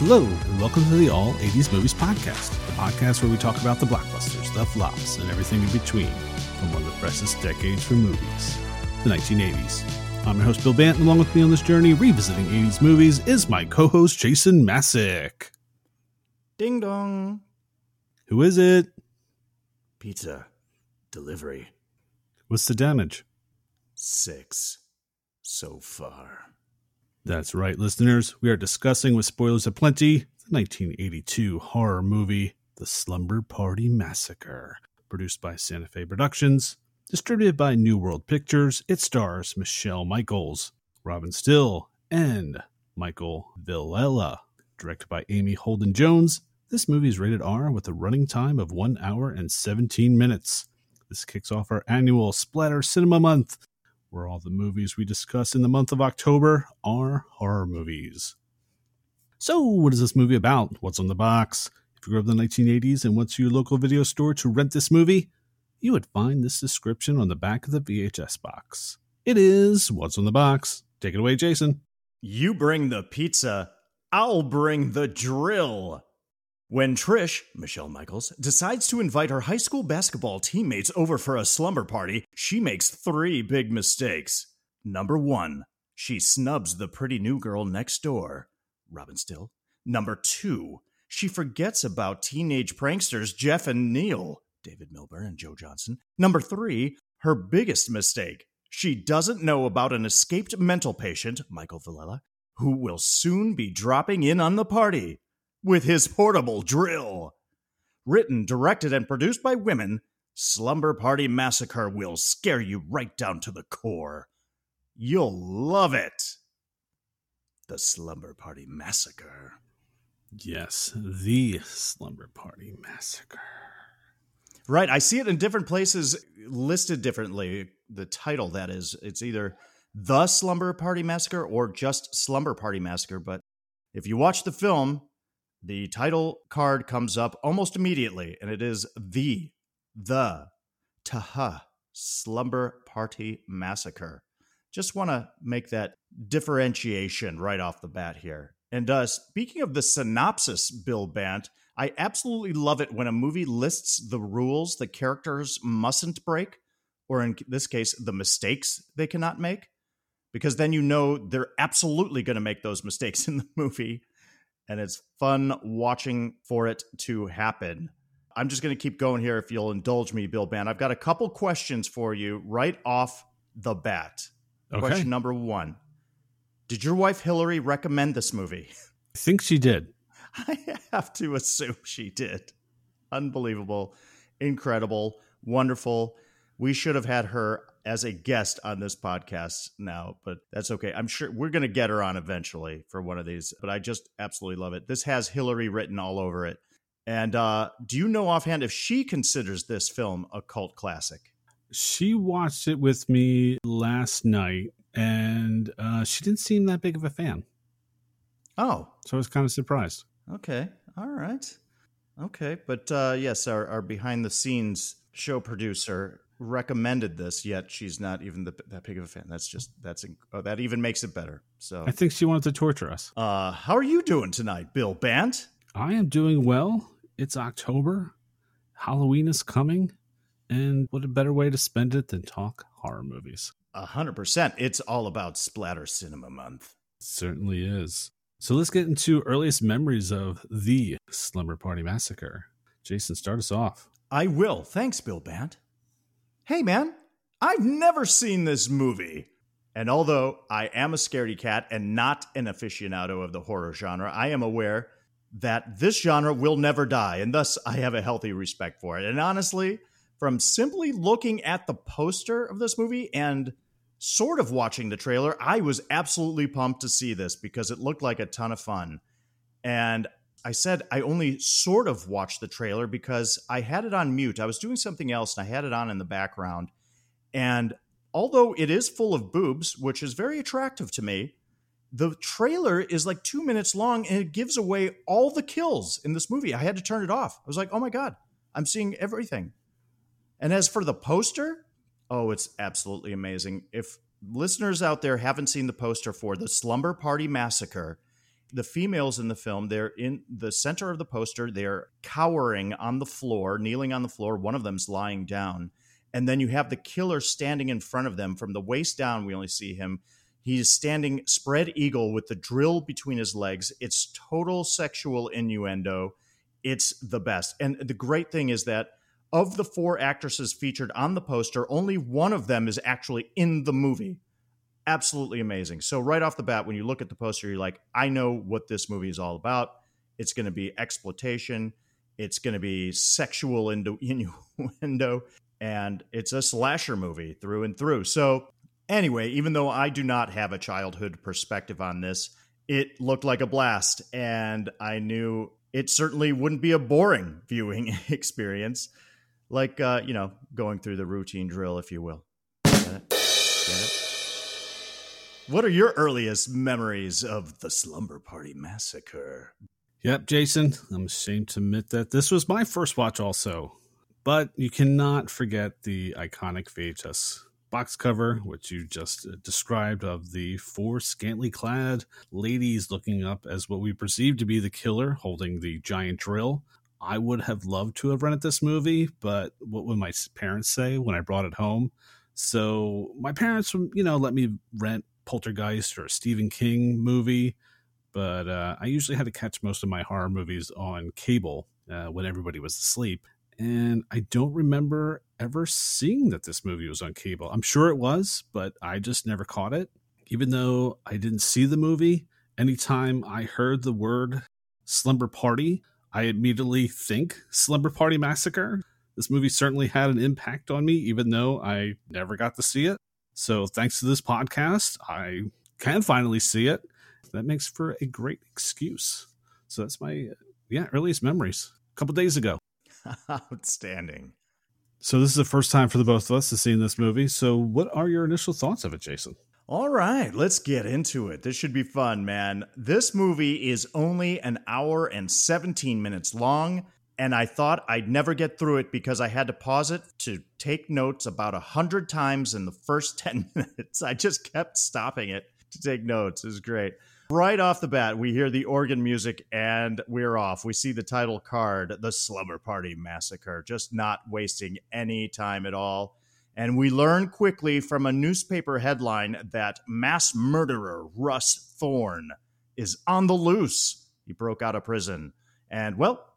Hello, and welcome to the All 80s Movies Podcast, the podcast where we talk about the blockbusters, the flops, and everything in between from one of the freshest decades for movies, the 1980s. I'm your host, Bill Bant, and along with me on this journey revisiting 80s movies is my co host, Jason Masek. Ding dong. Who is it? Pizza. Delivery. What's the damage? Six. So far. That's right, listeners. We are discussing, with spoilers aplenty, the 1982 horror movie, The Slumber Party Massacre. Produced by Santa Fe Productions, distributed by New World Pictures, it stars Michele Michaels, Robin Stille, and Michael Villela. Directed by Amy Holden Jones, this movie is rated R with a running time of 1 hour and 17 minutes. This kicks off our annual Splatter Cinema Month, where all the movies we discuss in the month of October are horror movies. So, what is this movie about? What's on the box? If you grew up in the 1980s and went to your local video store to rent this movie, you would find this description on the back of the VHS box. It is What's on the Box. Take it away, Jason. You bring the pizza, I'll bring the drill. When Trish, Michele Michaels, decides to invite her high school basketball teammates over for a slumber party, she makes three big mistakes. Number one, she snubs the pretty new girl next door, Robin Stille. Number two, she forgets about teenage pranksters Jeff and Neil, David Millbern and Joe Johnson. Number three, her biggest mistake, she doesn't know about an escaped mental patient, Michael Villela, who will soon be dropping in on the party with his portable drill. Written, directed, and produced by women, Slumber Party Massacre will scare you right down to the core. You'll love it. The Slumber Party Massacre. Yes, the Slumber Party Massacre. Right, I see it in different places listed differently. The title, that is, it's either The Slumber Party Massacre or just Slumber Party Massacre. But if you watch the film, the title card comes up almost immediately, and it is the the Taha Slumber Party Massacre. Just want to make that differentiation right off the bat here. And uh, speaking of the synopsis, Bill Bant, I absolutely love it when a movie lists the rules the characters mustn't break, or in this case, the mistakes they cannot make, because then you know they're absolutely going to make those mistakes in the movie and it's fun watching for it to happen. I'm just going to keep going here if you'll indulge me, Bill Bant. I've got a couple questions for you right off the bat. Okay. Question number one Did your wife Hillary recommend this movie? I think she did. I have to assume she did. Unbelievable, incredible, wonderful. We should have had her as a guest on this podcast now, but that's okay. I'm sure we're going to get her on eventually for one of these, but I just absolutely love it. This has Hillary written all over it. And uh, do you know offhand if she considers this film a cult classic? She watched it with me last night, and uh, she didn't seem that big of a fan. Oh. So I was kind of surprised. Okay. All right. Okay. But uh, yes, our, our behind the scenes show producer recommended this, yet she's not even the, that big of a fan. That's just that's oh, that even makes it better. So I think she wanted to torture us. Uh, how are you doing tonight, Bill Bant? I am doing well. It's October. Halloween is coming, and what a better way to spend it than talk horror movies? A hundred percent. It's all about splatter cinema month. It certainly is. So let's get into earliest memories of the Slumber Party Massacre. Jason, start us off. I will. Thanks, Bill Bant hey man, I've never seen this movie. And although I am a scaredy cat and not an aficionado of the horror genre, I am aware that this genre will never die, and thus I have a healthy respect for it. And honestly, from simply looking at the poster of this movie and sort of watching the trailer, I was absolutely pumped to see this because it looked like a ton of fun. And I said I only sort of watched the trailer because I had it on mute. I was doing something else and I had it on in the background. And although it is full of boobs, which is very attractive to me, the trailer is like two minutes long and it gives away all the kills in this movie. I had to turn it off. I was like, oh my God, I'm seeing everything. And as for the poster, oh, it's absolutely amazing. If listeners out there haven't seen the poster for the Slumber Party Massacre, the females in the film they're in the center of the poster they're cowering on the floor kneeling on the floor one of them's lying down. And then you have the killer standing in front of them from the waist down we only see him. He's standing spread eagle with the drill between his legs. It's total sexual innuendo. It's the best. And the great thing is that of the four actresses featured on the poster only one of them is actually in the movie absolutely amazing. So right off the bat, when you look at the poster, you're like, I know what this movie is all about. It's going to be exploitation. It's going to be sexual innuendo, and it's a slasher movie through and through. So anyway, even though I do not have a childhood perspective on this, it looked like a blast, and I knew it certainly wouldn't be a boring viewing experience, like uh, you know, going through the routine drill, if you will. What are your earliest memories of the Slumber Party Massacre? Yep, Jason, I'm ashamed to admit that this was my first watch also. But you cannot forget the iconic VHS box cover, which you just uh, described, of the four scantily clad ladies looking up as what we perceive to be the killer holding the giant drill. I would have loved to have rented this movie, but what would my parents say when I brought it home? So my parents, you know, let me rent Poltergeist or a Stephen King movie, but uh, I usually had to catch most of my horror movies on cable uh, when everybody was asleep. And I don't remember ever seeing that this movie was on cable. I'm sure it was, but I just never caught it. Even though I didn't see the movie, anytime I heard the word slumber party, I immediately think slumber party massacre. This movie certainly had an impact on me, even though I never got to see it. So thanks to this podcast, I can finally see it. That makes for a great excuse. So that's my yeah earliest memories. A couple days ago. Outstanding. So this is the first time for the both of us to see this movie. So what are your initial thoughts of it, Jason? All right, let's get into it. This should be fun, man. This movie is only an hour and 17 minutes long and I thought I'd never get through it because I had to pause it to take notes about a hundred times in the first 10 minutes. I just kept stopping it to take notes. It was great. Right off the bat, we hear the organ music and we're off. We see the title card, The Slumber Party Massacre, just not wasting any time at all. And we learn quickly from a newspaper headline that mass murderer Russ Thorn is on the loose. He broke out of prison. And well,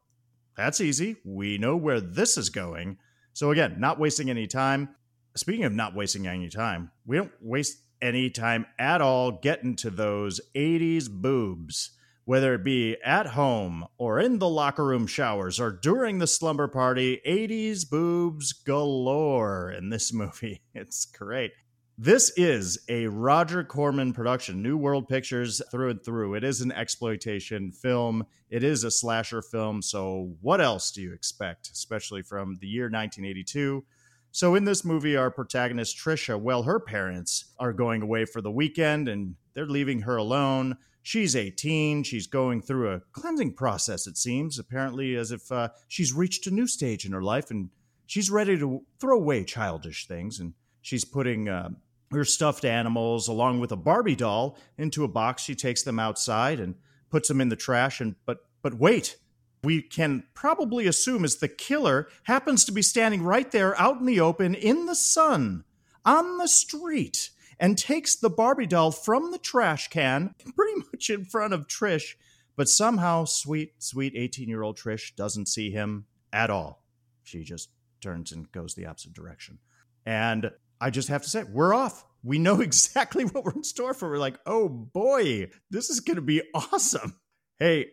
that's easy. We know where this is going. So, again, not wasting any time. Speaking of not wasting any time, we don't waste any time at all getting to those 80s boobs, whether it be at home or in the locker room showers or during the slumber party. 80s boobs galore in this movie. It's great. This is a Roger Corman production, New World Pictures through and through. It is an exploitation film. It is a slasher film. So, what else do you expect, especially from the year 1982? So, in this movie, our protagonist, Trisha, well, her parents are going away for the weekend and they're leaving her alone. She's 18. She's going through a cleansing process, it seems, apparently, as if uh, she's reached a new stage in her life and she's ready to throw away childish things and she's putting uh, her stuffed animals along with a Barbie doll into a box. She takes them outside and puts them in the trash. And but but wait, we can probably assume as the killer happens to be standing right there out in the open in the sun on the street and takes the Barbie doll from the trash can pretty much in front of Trish. But somehow, sweet, sweet 18 year old Trish doesn't see him at all. She just turns and goes the opposite direction. And I just have to say, we're off. We know exactly what we're in store for. We're like, oh boy, this is going to be awesome. Hey,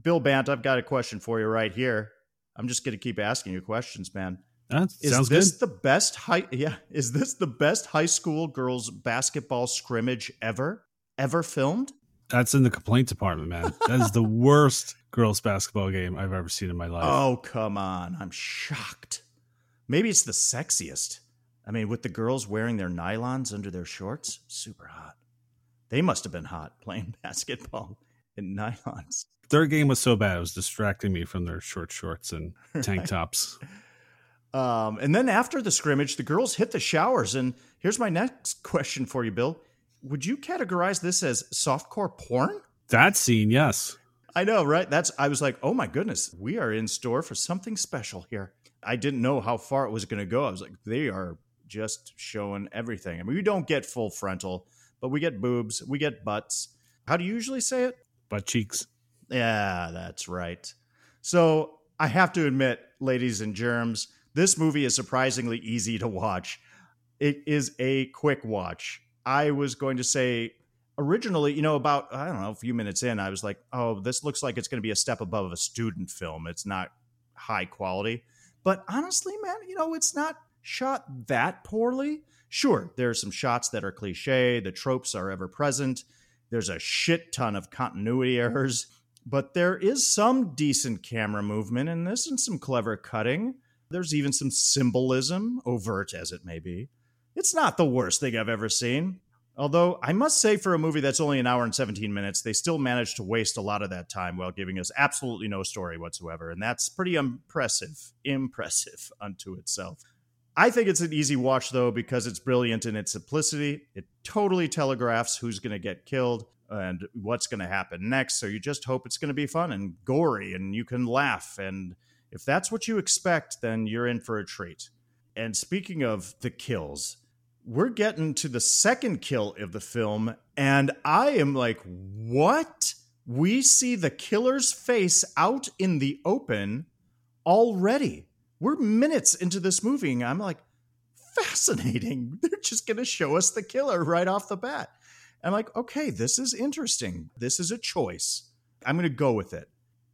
Bill Bant, I've got a question for you right here. I'm just going to keep asking you questions, man. That is this good. the best high? Yeah, is this the best high school girls basketball scrimmage ever, ever filmed? That's in the complaint department, man. That is the worst girls basketball game I've ever seen in my life. Oh come on, I'm shocked. Maybe it's the sexiest. I mean, with the girls wearing their nylons under their shorts, super hot. They must have been hot playing basketball in nylons. Their game was so bad, it was distracting me from their short shorts and tank right. tops. Um, and then after the scrimmage, the girls hit the showers. And here's my next question for you, Bill. Would you categorize this as softcore porn? That scene, yes. I know, right? That's I was like, "Oh my goodness, we are in store for something special here." I didn't know how far it was going to go. I was like, "They are just showing everything." I mean, we don't get full frontal, but we get boobs, we get butts. How do you usually say it? Butt cheeks. Yeah, that's right. So, I have to admit, ladies and germs, this movie is surprisingly easy to watch. It is a quick watch. I was going to say originally, you know, about I don't know, a few minutes in, I was like, "Oh, this looks like it's going to be a step above a student film. It's not high quality." But honestly, man, you know, it's not shot that poorly. Sure, there are some shots that are cliche, the tropes are ever present. There's a shit ton of continuity errors, but there is some decent camera movement in this and some clever cutting. There's even some symbolism, overt as it may be. It's not the worst thing I've ever seen. Although I must say, for a movie that's only an hour and 17 minutes, they still managed to waste a lot of that time while giving us absolutely no story whatsoever. And that's pretty impressive, impressive unto itself. I think it's an easy watch, though, because it's brilliant in its simplicity. It totally telegraphs who's going to get killed and what's going to happen next. So you just hope it's going to be fun and gory and you can laugh. And if that's what you expect, then you're in for a treat. And speaking of the kills, we're getting to the second kill of the film, and I am like, what? We see the killer's face out in the open already. We're minutes into this movie, and I'm like, fascinating. They're just going to show us the killer right off the bat. I'm like, okay, this is interesting. This is a choice. I'm going to go with it.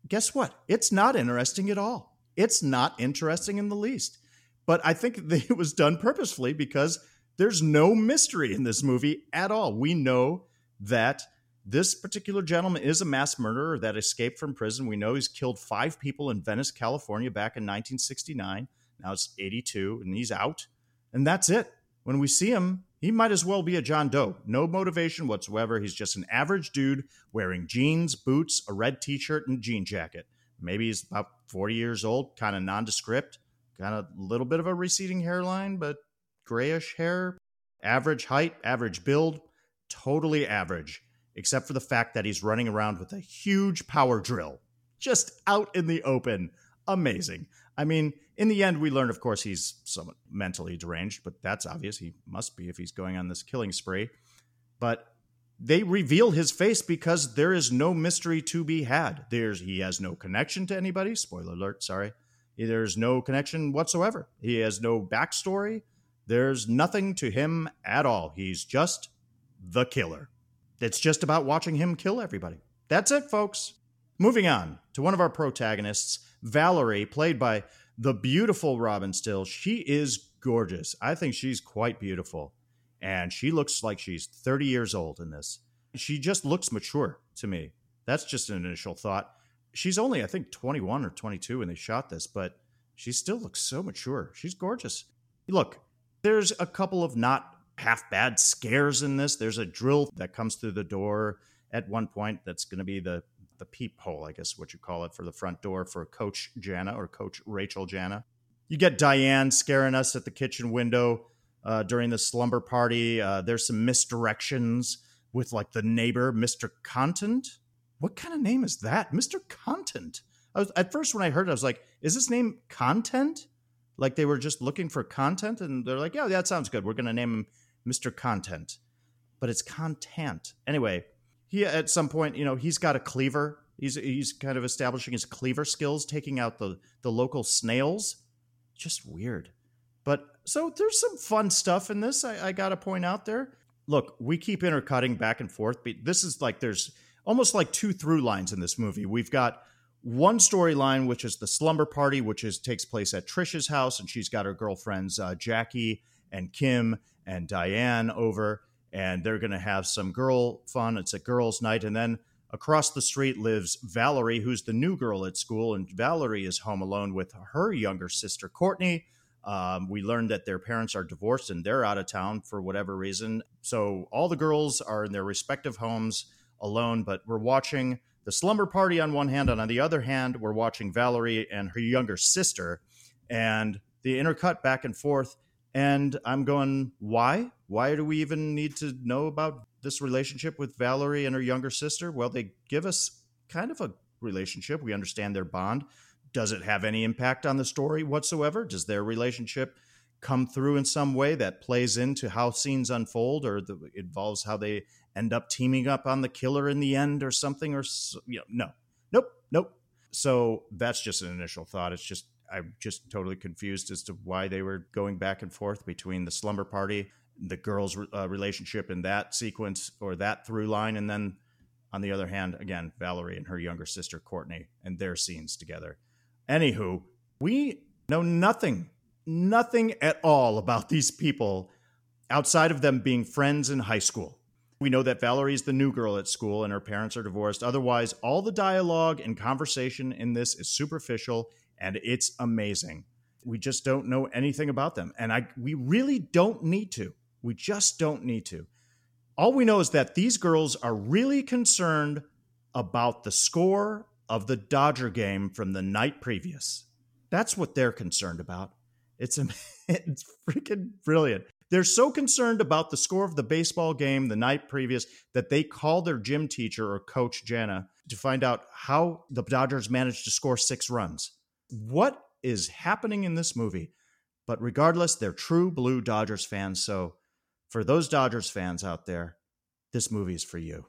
Guess what? It's not interesting at all. It's not interesting in the least. But I think it was done purposefully because there's no mystery in this movie at all. We know that this particular gentleman is a mass murderer that escaped from prison. We know he's killed five people in Venice, California back in 1969. Now it's 82 and he's out. And that's it. When we see him, he might as well be a John Doe. No motivation whatsoever. He's just an average dude wearing jeans, boots, a red t shirt, and jean jacket. Maybe he's about 40 years old, kind of nondescript, of a little bit of a receding hairline, but grayish hair, average height, average build, totally average, except for the fact that he's running around with a huge power drill just out in the open. Amazing. I mean, in the end, we learn, of course, he's somewhat mentally deranged, but that's obvious. He must be if he's going on this killing spree. But they reveal his face because there is no mystery to be had. There's he has no connection to anybody. Spoiler alert, sorry. There's no connection whatsoever. He has no backstory. There's nothing to him at all. He's just the killer. It's just about watching him kill everybody. That's it, folks. Moving on to one of our protagonists, Valerie, played by the beautiful Robin Stille. She is gorgeous. I think she's quite beautiful. And she looks like she's 30 years old in this. She just looks mature to me. That's just an initial thought. She's only, I think, 21 or 22 when they shot this, but she still looks so mature. She's gorgeous. Look, there's a couple of not half bad scares in this. There's a drill that comes through the door at one point that's going to be the the peephole, I guess what you call it, for the front door for Coach Jana or Coach Rachel Jana. You get Diane scaring us at the kitchen window uh, during the slumber party. Uh, there's some misdirections with like the neighbor, Mr. Content. What kind of name is that? Mr. Content. I was, at first, when I heard it, I was like, is this name Content? Like they were just looking for content and they're like, yeah, that sounds good. We're going to name him Mr. Content. But it's content. Anyway, he at some point, you know, he's got a cleaver. He's he's kind of establishing his cleaver skills, taking out the the local snails. Just weird. But so there's some fun stuff in this. I, I got to point out there. Look, we keep intercutting back and forth. But this is like there's almost like two through lines in this movie. We've got one storyline, which is the slumber party, which is takes place at Trisha's house, and she's got her girlfriends uh, Jackie and Kim and Diane over, and they're going to have some girl fun. It's a girls' night, and then across the street lives Valerie, who's the new girl at school, and Valerie is home alone with her younger sister Courtney. Um, we learned that their parents are divorced and they're out of town for whatever reason. So all the girls are in their respective homes alone, but we're watching the slumber party on one hand, and on the other hand, we're watching Valerie and her younger sister, and the intercut back and forth. And I'm going, why? Why do we even need to know about this relationship with Valerie and her younger sister? Well, they give us kind of a relationship. We understand their bond. Does it have any impact on the story whatsoever? Does their relationship come through in some way that plays into how scenes unfold or the, involves how they end up teaming up on the killer in the end or something or you know no nope nope so that's just an initial thought it's just i'm just totally confused as to why they were going back and forth between the slumber party the girls uh, relationship in that sequence or that through line and then on the other hand again valerie and her younger sister courtney and their scenes together anywho we know nothing nothing at all about these people outside of them being friends in high school. We know that Valerie is the new girl at school and her parents are divorced. Otherwise, all the dialogue and conversation in this is superficial and it's amazing. We just don't know anything about them. And I we really don't need to. We just don't need to. All we know is that these girls are really concerned about the score of the Dodger game from the night previous. That's what they're concerned about. It's it's freaking brilliant. They're so concerned about the score of the baseball game the night previous that they call their gym teacher or coach Jana to find out how the Dodgers managed to score six runs. What is happening in this movie? But regardless, they're true blue Dodgers fans. So for those Dodgers fans out there, this movie is for you.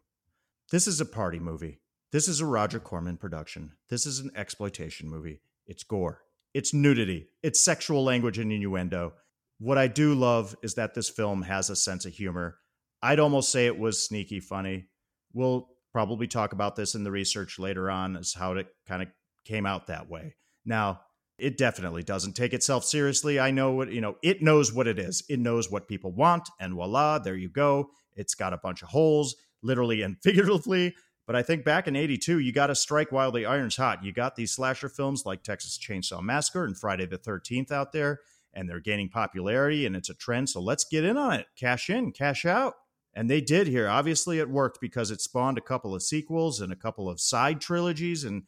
This is a party movie. This is a Roger Corman production. This is an exploitation movie. It's gore it's nudity, it's sexual language and innuendo. What I do love is that this film has a sense of humor. I'd almost say it was sneaky funny. We'll probably talk about this in the research later on as how it kind of came out that way. Now, it definitely doesn't take itself seriously. I know what, you know, it knows what it is. It knows what people want, and voila, there you go. It's got a bunch of holes, literally and figuratively. But I think back in 82, you got to strike while the iron's hot. You got these slasher films like Texas Chainsaw Massacre and Friday the 13th out there, and they're gaining popularity and it's a trend. So let's get in on it. Cash in, cash out. And they did here. Obviously, it worked because it spawned a couple of sequels and a couple of side trilogies. And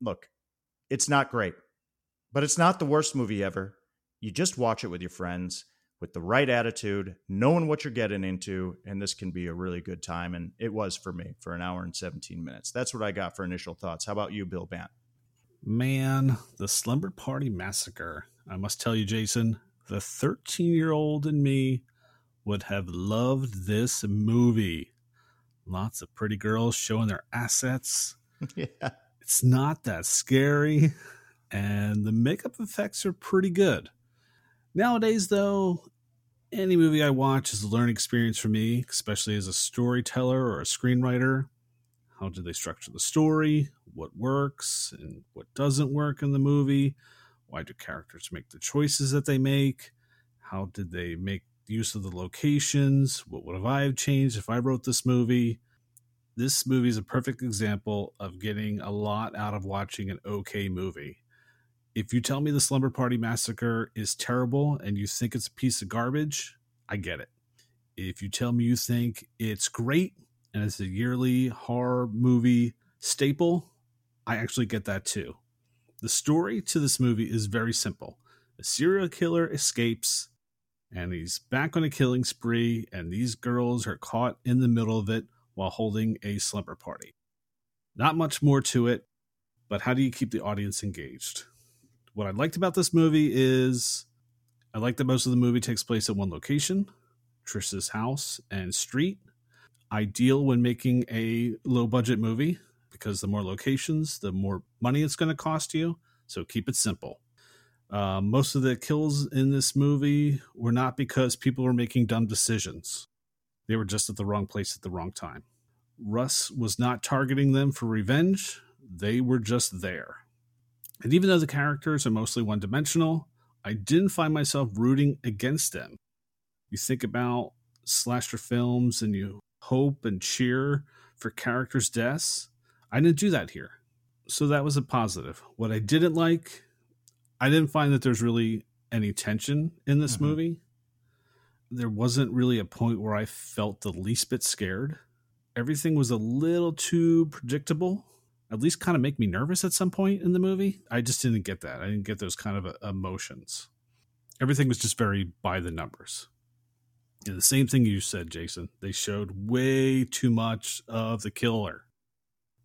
look, it's not great, but it's not the worst movie ever. You just watch it with your friends with the right attitude, knowing what you're getting into, and this can be a really good time. And it was for me for an hour and 17 minutes. That's what I got for initial thoughts. How about you, Bill Bant? Man, the Slumber Party Massacre. I must tell you, Jason, the 13 year old in me would have loved this movie. Lots of pretty girls showing their assets. yeah. It's not that scary, and the makeup effects are pretty good. Nowadays, though, any movie I watch is a learning experience for me, especially as a storyteller or a screenwriter. How do they structure the story? What works and what doesn't work in the movie? Why do characters make the choices that they make? How did they make use of the locations? What would have I have changed if I wrote this movie? This movie is a perfect example of getting a lot out of watching an okay movie. If you tell me the Slumber Party Massacre is terrible and you think it's a piece of garbage, I get it. If you tell me you think it's great and it's a yearly horror movie staple, I actually get that too. The story to this movie is very simple. A serial killer escapes and he's back on a killing spree, and these girls are caught in the middle of it while holding a slumber party. Not much more to it, but how do you keep the audience engaged? what I liked about this movie is I like that most of the movie takes place at one location, Trish's house and street. Ideal when making a low budget movie because the more locations, the more money it's going to cost you. So keep it simple. Uh, most of the kills in this movie were not because people were making dumb decisions. They were just at the wrong place at the wrong time. Russ was not targeting them for revenge. They were just there. And even though the characters are mostly one dimensional, I didn't find myself rooting against them. You think about slasher films and you hope and cheer for characters' deaths. I didn't do that here. So that was a positive. What I didn't like, I didn't find that there's really any tension in this mm-hmm. movie. There wasn't really a point where I felt the least bit scared. Everything was a little too predictable at least kind of make me nervous at some point in the movie. I just didn't get that. I didn't get those kind of uh, emotions. Everything was just very by the numbers. And the same thing you said, Jason. They showed way too much of the killer.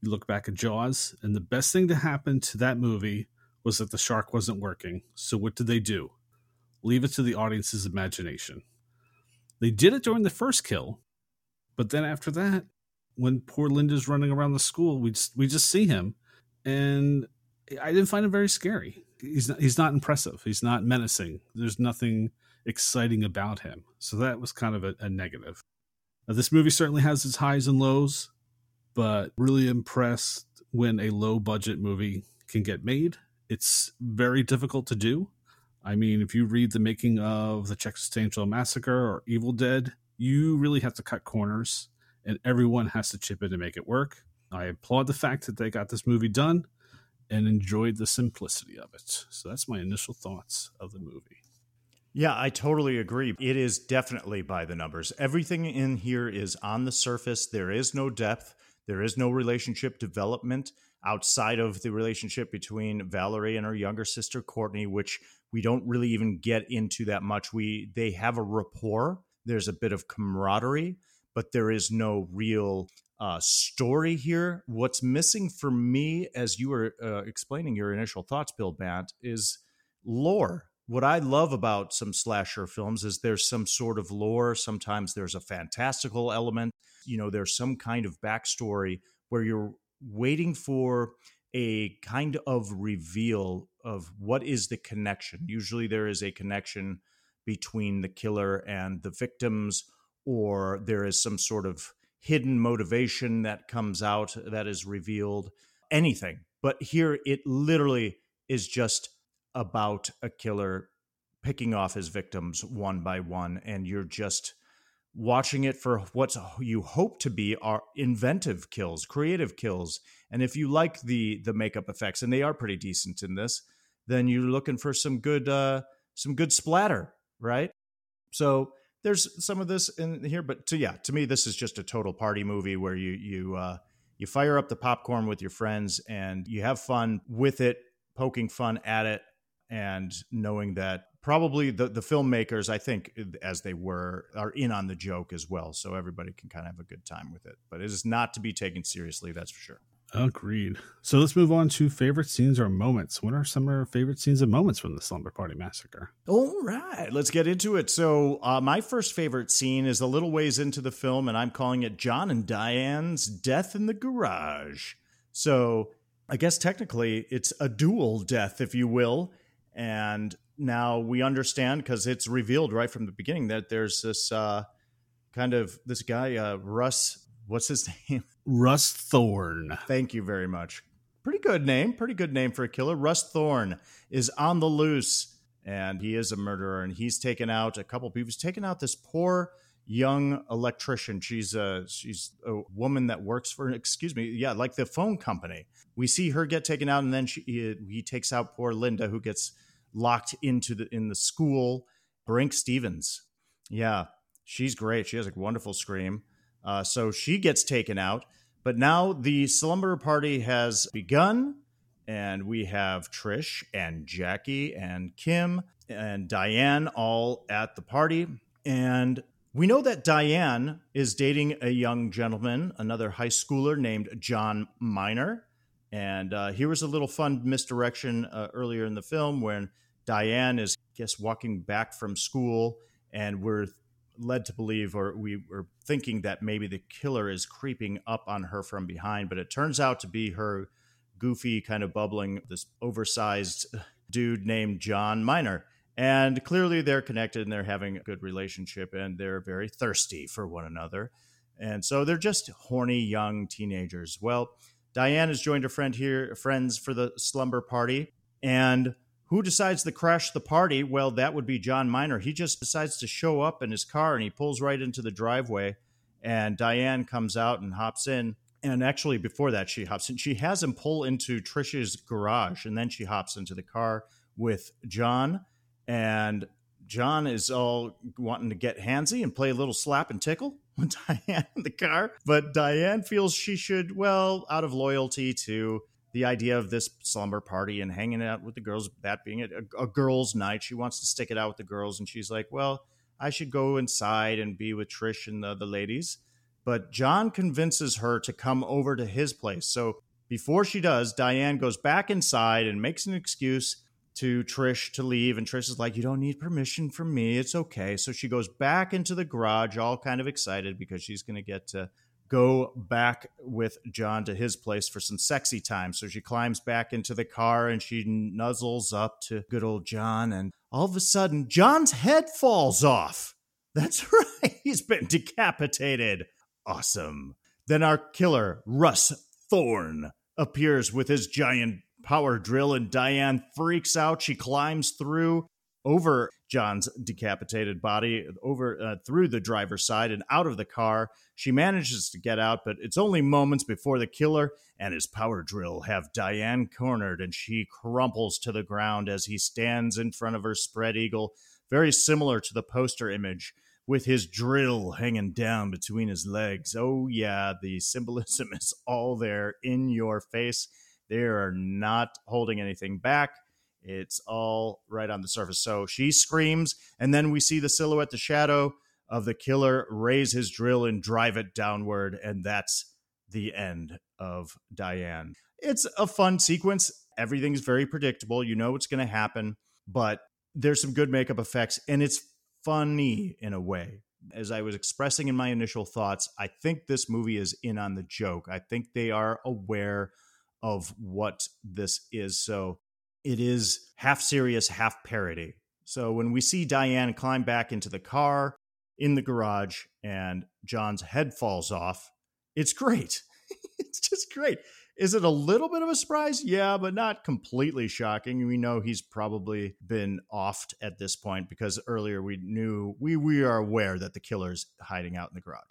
You look back at Jaws, and the best thing to happen to that movie was that the shark wasn't working. So what did they do? Leave it to the audience's imagination. They did it during the first kill, but then after that, when poor Linda's running around the school, we just we just see him, and I didn't find him very scary. He's not, he's not impressive. He's not menacing. There's nothing exciting about him. So that was kind of a, a negative. Now, this movie certainly has its highs and lows, but really impressed when a low budget movie can get made. It's very difficult to do. I mean, if you read the making of the Chainsaw Massacre or Evil Dead, you really have to cut corners and everyone has to chip in to make it work. I applaud the fact that they got this movie done and enjoyed the simplicity of it. So that's my initial thoughts of the movie. Yeah, I totally agree. It is definitely by the numbers. Everything in here is on the surface. There is no depth. There is no relationship development outside of the relationship between Valerie and her younger sister Courtney, which we don't really even get into that much. We they have a rapport. There's a bit of camaraderie, but there is no real uh, story here. What's missing for me, as you were uh, explaining your initial thoughts, Bill Bant, is lore. What I love about some slasher films is there's some sort of lore. Sometimes there's a fantastical element. You know, there's some kind of backstory where you're waiting for a kind of reveal of what is the connection. Usually there is a connection between the killer and the victims, or there is some sort of hidden motivation that comes out that is revealed, anything. But here it literally is just about a killer picking off his victims one by one, and you're just watching it for what you hope to be are inventive kills, creative kills. And if you like the the makeup effects, and they are pretty decent in this, then you're looking for some good uh, some good splatter, right? So there's some of this in here, but to yeah, to me, this is just a total party movie where you you uh, you fire up the popcorn with your friends and you have fun with it, poking fun at it, and knowing that probably the the filmmakers, I think, as they were, are in on the joke as well, so everybody can kind of have a good time with it. But it is not to be taken seriously, that's for sure. Agreed. So let's move on to favorite scenes or moments. What are some of our favorite scenes and moments from the Slumber Party Massacre? All right, let's get into it. So, uh, my first favorite scene is a little ways into the film, and I'm calling it John and Diane's death in the garage. So, I guess technically it's a dual death, if you will. And now we understand because it's revealed right from the beginning that there's this uh, kind of this guy, uh, Russ. What's his name? Russ Thorn. Thank you very much. Pretty good name. Pretty good name for a killer. Russ Thorn is on the loose and he is a murderer and he's taken out a couple people. He's taken out this poor young electrician. She's a she's a woman that works for excuse me, yeah, like the phone company. We see her get taken out and then she he, he takes out poor Linda who gets locked into the in the school. Brinke Stevens. Yeah, she's great. She has a wonderful scream. Uh, so she gets taken out. But now the slumber party has begun, and we have Trish and Jackie and Kim and Diane all at the party. And we know that Diane is dating a young gentleman, another high schooler named John Miner. And uh, here was a little fun misdirection uh, earlier in the film when Diane is, I guess, walking back from school, and we're led to believe, or we were thinking that maybe the killer is creeping up on her from behind, but it turns out to be her goofy, kind of bubbling, this oversized dude named John Miner. And clearly they're connected and they're having a good relationship and they're very thirsty for one another. And so they're just horny young teenagers. Well, Diane has joined a friend here, friends for the slumber party. And who decides to crash the party? Well, that would be John Miner. He just decides to show up in his car and he pulls right into the driveway. And Diane comes out and hops in. And actually, before that, she hops in. She has him pull into Trisha's garage and then she hops into the car with John. And John is all wanting to get handsy and play a little slap and tickle with Diane in the car. But Diane feels she should, well, out of loyalty to the idea of this slumber party and hanging out with the girls, that being a, a, girls' night. She wants to stick it out with the girls, and she's like, "Well, I should go inside and be with Trish and the other ladies. But John convinces her to come over to his place. So before she does, Diane goes back inside and makes an excuse to Trish to leave. And Trish is like, You don't need permission from me. It's okay. So she goes back into the garage, all kind of excited because she's going to get to go back with John to his place for some sexy time. So she climbs back into the car and she nuzzles up to good old John. And all of a sudden, John's head falls off. That's right. He's been decapitated. Awesome. Then our killer, Russ Thorn, appears with his giant power drill, and Diane freaks out. She climbs through over John's decapitated body, over uh, through the driver's side and out of the car. She manages to get out, but it's only moments before the killer and his power drill have Diane cornered, and she crumples to the ground as he stands in front of her spread eagle, very similar to the poster image with his drill hanging down between his legs. Oh, yeah, the symbolism is all there in your face. They are not holding anything back. It's all right on the surface. So she screams, and then we see the silhouette, the shadow of the killer raise his drill and drive it downward. And that's the end of Diane. It's a fun sequence. Everything's very predictable. You know what's going to happen, but there's some good makeup effects, and it's funny in a way. As I was expressing in my initial thoughts, I think this movie is in on the joke. I think they are aware of what this is. So it is half serious, half parody. So when we see Diane climb back into the car in the garage and John's head falls off, it's great. it's just great. Is it a little bit of a surprise? Yeah, but not completely shocking. We know he's probably been offed at this point because earlier we knew we we are aware that the killer's hiding out in the garage.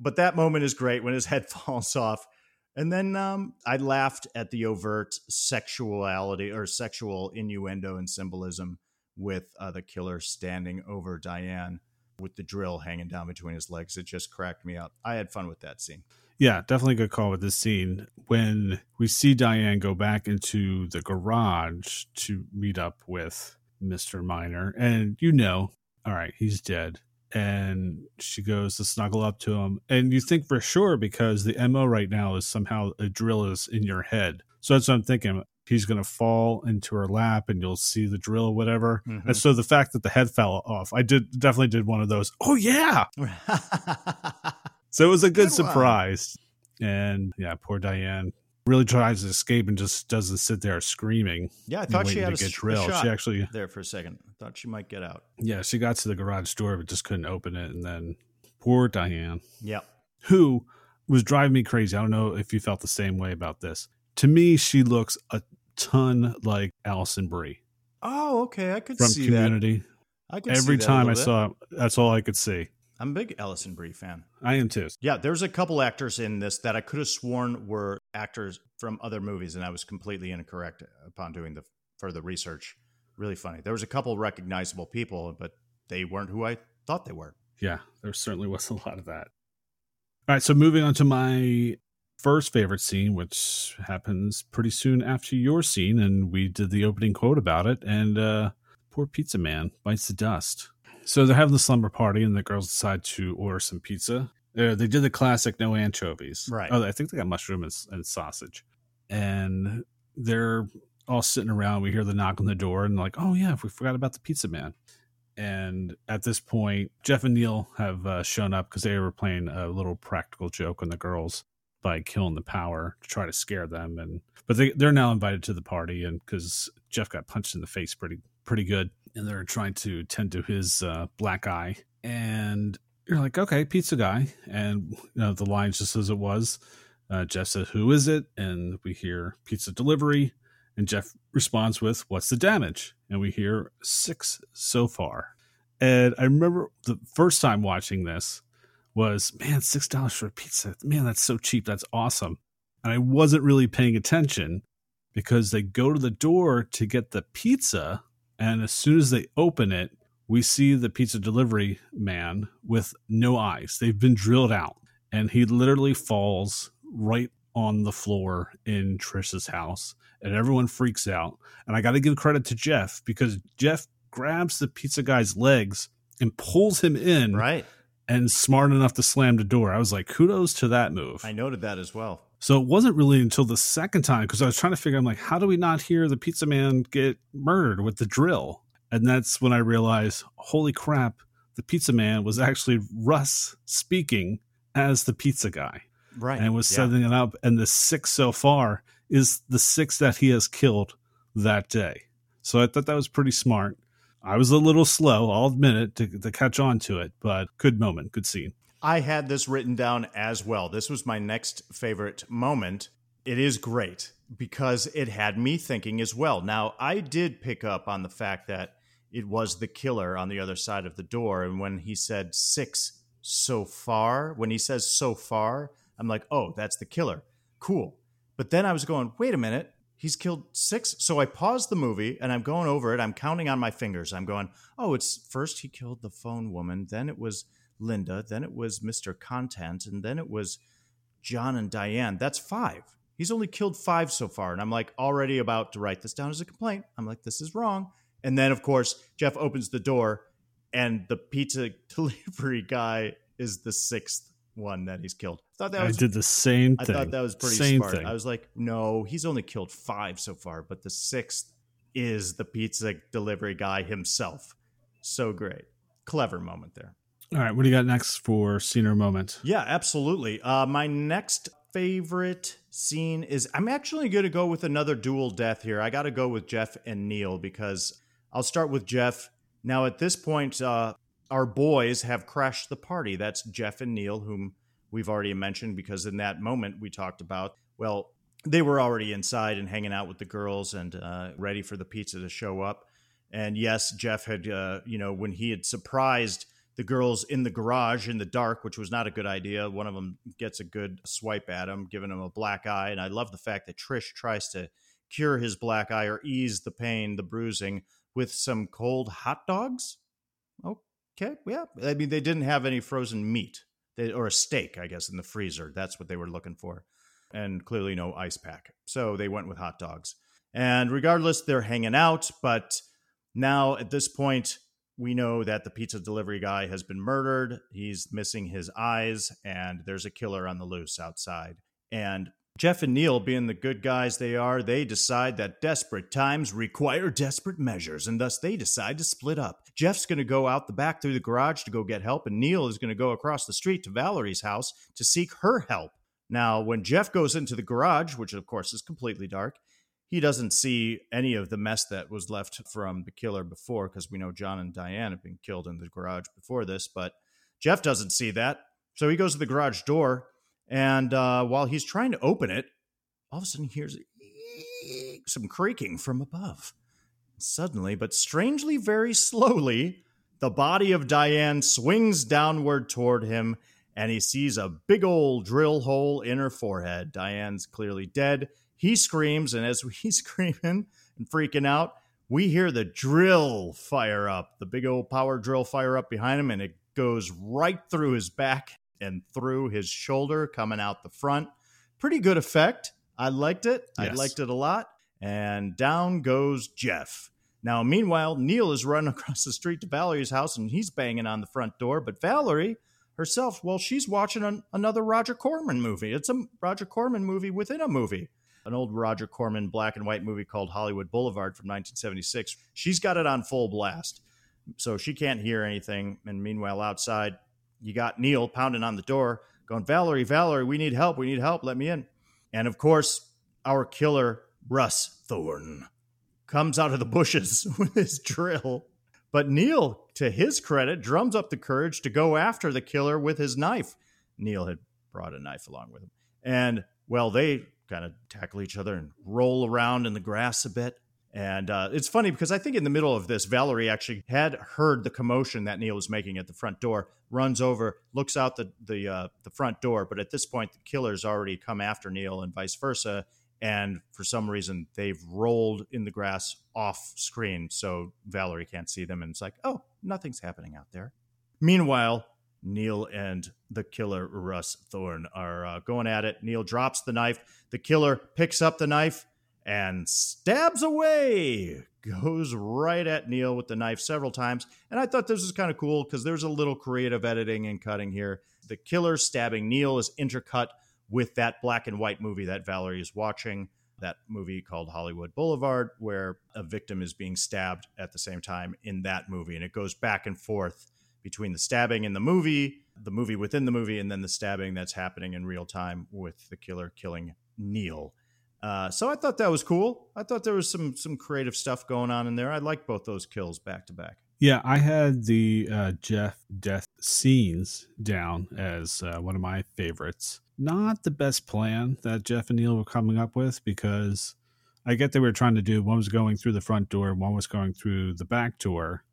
But that moment is great when his head falls off. And then um, I laughed at the overt sexuality or sexual innuendo and symbolism with uh, the killer standing over Diane with the drill hanging down between his legs. It just cracked me up. I had fun with that scene. Yeah, definitely a good call with this scene. When we see Diane go back into the garage to meet up with Mr. Miner, and you know, all right, he's dead. And she goes to snuggle up to him. And you think for sure because the MO right now is somehow a drill is in your head. So that's what I'm thinking. He's going to fall into her lap and you'll see the drill or whatever. Mm-hmm. And so the fact that the head fell off, I did definitely did one of those. Oh, yeah. So it was a good, good surprise. And yeah, poor Diane really tries to escape and just doesn't sit there screaming. Yeah, I thought she had to get a, drilled. A she actually there for a second. I thought she might get out. Yeah, she got to the garage door but just couldn't open it. And then poor Diane. Yep. Who was driving me crazy. I don't know if you felt the same way about this. To me, she looks a ton like Alison Brie. Oh, okay. I could from see Community. That. I could every time I saw it, that's all I could see. I'm a big Alison Brie fan. I am too. Yeah, there's a couple actors in this that I could have sworn were actors from other movies, and I was completely incorrect upon doing the further research. Really funny. There was a couple recognizable people, but they weren't who I thought they were. Yeah, there certainly was a lot of that. All right, so moving on to my first favorite scene, which happens pretty soon after your scene, and we did the opening quote about it, and uh, poor pizza man bites the dust. So they're having the slumber party, and the girls decide to order some pizza. Uh, they did the classic no anchovies. Right. Oh, I think they got mushroom and, and, sausage. And they're all sitting around. We hear the knock on the door, and like, oh, yeah, we forgot about the pizza man. And at this point, Jeff and Neil have uh, shown up because they were playing a little practical joke on the girls by killing the power to try to scare them. And but they they're now invited to the party, and because Jeff got punched in the face pretty pretty good and they're trying to tend to his uh, black eye. And you're like, okay, pizza guy. And you know, the line just as it was. Uh, Jeff says, Who is it? And we hear pizza delivery. And Jeff responds with, What's the damage? And we hear six so far. And I remember the first time watching this was, Man, $6 for a pizza. Man, that's so cheap. That's awesome. And I wasn't really paying attention because they go to the door to get the pizza and as soon as they open it, we see the pizza delivery man with no eyes. They've been drilled out. And he literally falls right on the floor in Trish's house. And everyone freaks out. And I got to give credit to Jeff because Jeff grabs the pizza guy's legs and pulls him in. Right. And smart enough to slam the door. I was like, kudos to that move. I noted that as well. So it wasn't really until the second time because I was trying to figure. I'm like, how do we not hear the pizza man get murdered with the drill? And that's when I realized, holy crap, the pizza man was actually Russ speaking as the pizza guy. Right. And was Yeah. setting it up. And the six so far is the six that he has killed that day. So I thought that was pretty smart. I was a little slow, I'll admit it, to, to catch on to it, but good moment, good scene. I had this written down as well. This was my next favorite moment. It is great because it had me thinking as well. Now, I did pick up on the fact that it was the killer on the other side of the door. And when he said six so far, when he says so far, I'm like, oh, that's the killer. Cool. But then I was going, wait a minute. He's killed six. So I paused the movie and I'm going over it. I'm counting on my fingers. I'm going, oh, it's first he killed the phone woman. Then it was Linda. Then it was Mr. Content. And then it was John and Diane. That's five. He's only killed five so far. And I'm like already about to write this down as a complaint. I'm like, this is wrong. And then, of course, Jeff opens the door and the pizza delivery guy is the sixth one that he's killed. I thought that I was did the same I thing. thought that was pretty same smart. Thing. I was like, no, he's only killed five so far, but the sixth is the pizza delivery guy himself. So great. Clever moment there. All right, what do you got next for scene or moment? Yeah, absolutely. Uh, my next favorite scene is I'm actually going to go with another dual death here. I got to go with Jeff and Neil because I'll start with Jeff. Now, at this point, uh, our boys have crashed the party. That's Jeff and Neil, whom we've already mentioned because in that moment we talked about, well, they were already inside and hanging out with the girls and uh, ready for the pizza to show up. And yes, Jeff had, uh, you know, when he had surprised the girls in the garage in the dark, which was not a good idea. One of them gets a good swipe at him, giving him a black eye. And I love the fact that Trish tries to cure his black eye or ease the pain, the bruising, with some cold hot dogs. Okay, yeah. I mean, they didn't have any frozen meat they, or a steak, I guess, in the freezer. That's what they were looking for. And clearly no ice pack. So they went with hot dogs. And regardless, they're hanging out. But now at this point, we know that the pizza delivery guy has been murdered. He's missing his eyes, and there's a killer on the loose outside. And Jeff and Neil, being the good guys they are, they decide that desperate times require desperate measures, and thus they decide to split up. Jeff's going to go out the back through the garage to go get help, and Neil is going to go across the street to Valerie's house to seek her help. Now, when Jeff goes into the garage, which of course is completely dark, he doesn't see any of the mess that was left from the killer before, because we know John and Diane have been killed in the garage before this, but Jeff doesn't see that. So he goes to the garage door, and uh, while he's trying to open it, all of a sudden he hears some creaking from above. Suddenly, but strangely very slowly, the body of Diane swings downward toward him, and he sees a big old drill hole in her forehead. Diane's clearly dead. He screams, and as he's screaming and freaking out, we hear the drill fire up, the big old power drill fire up behind him, and it goes right through his back and through his shoulder, coming out the front. Pretty good effect. I liked it. I liked it a lot. And down goes Jeff. Now, meanwhile, Neil is running across the street to Valerie's house and he's banging on the front door. But Valerie herself, well, she's watching an, another Roger Corman movie. It's a Roger Corman movie within a movie. An old Roger Corman black and white movie called Hollywood Boulevard from 1976. She's got it on full blast. So she can't hear anything. And meanwhile, outside, you got Neil pounding on the door, going, Valerie, Valerie, we need help. We need help. Let me in. And of course, our killer, Russ Thorn, comes out of the bushes with his drill. But Neil, to his credit, drums up the courage to go after the killer with his knife. Neil had brought a knife along with him. And, well, they kind of tackle each other and roll around in the grass a bit. And uh, it's funny because I think in the middle of this, Valerie actually had heard the commotion that Neil was making at the front door, runs over, looks out the the uh, the front door. But at this point, the killer's already come after Neil, and vice versa. And for some reason, they've rolled in the grass off screen, so Valerie can't see them. And it's like, oh, nothing's happening out there. Meanwhile, Neil and the killer Russ Thorn are uh, going at it. Neil drops the knife. The killer picks up the knife and stabs away, goes right at Neil with the knife several times. And I thought this was kind of cool because there's a little creative editing and cutting here. The killer stabbing Neil is intercut with that black and white movie that Valerie is watching, that movie called Hollywood Boulevard, where a victim is being stabbed at the same time in that movie. And it goes back and forth between the stabbing in the movie, the movie within the movie, and then the stabbing that's happening in real time with the killer killing Neil. Uh, so I thought that was cool. I thought there was some some creative stuff going on in there. I like both those kills back to back. Yeah, I had the uh, Jeff death scenes down as uh, one of my favorites. Not the best plan that Jeff and Neil were coming up with because I get they were trying to do one was going through the front door, one was going through the back door.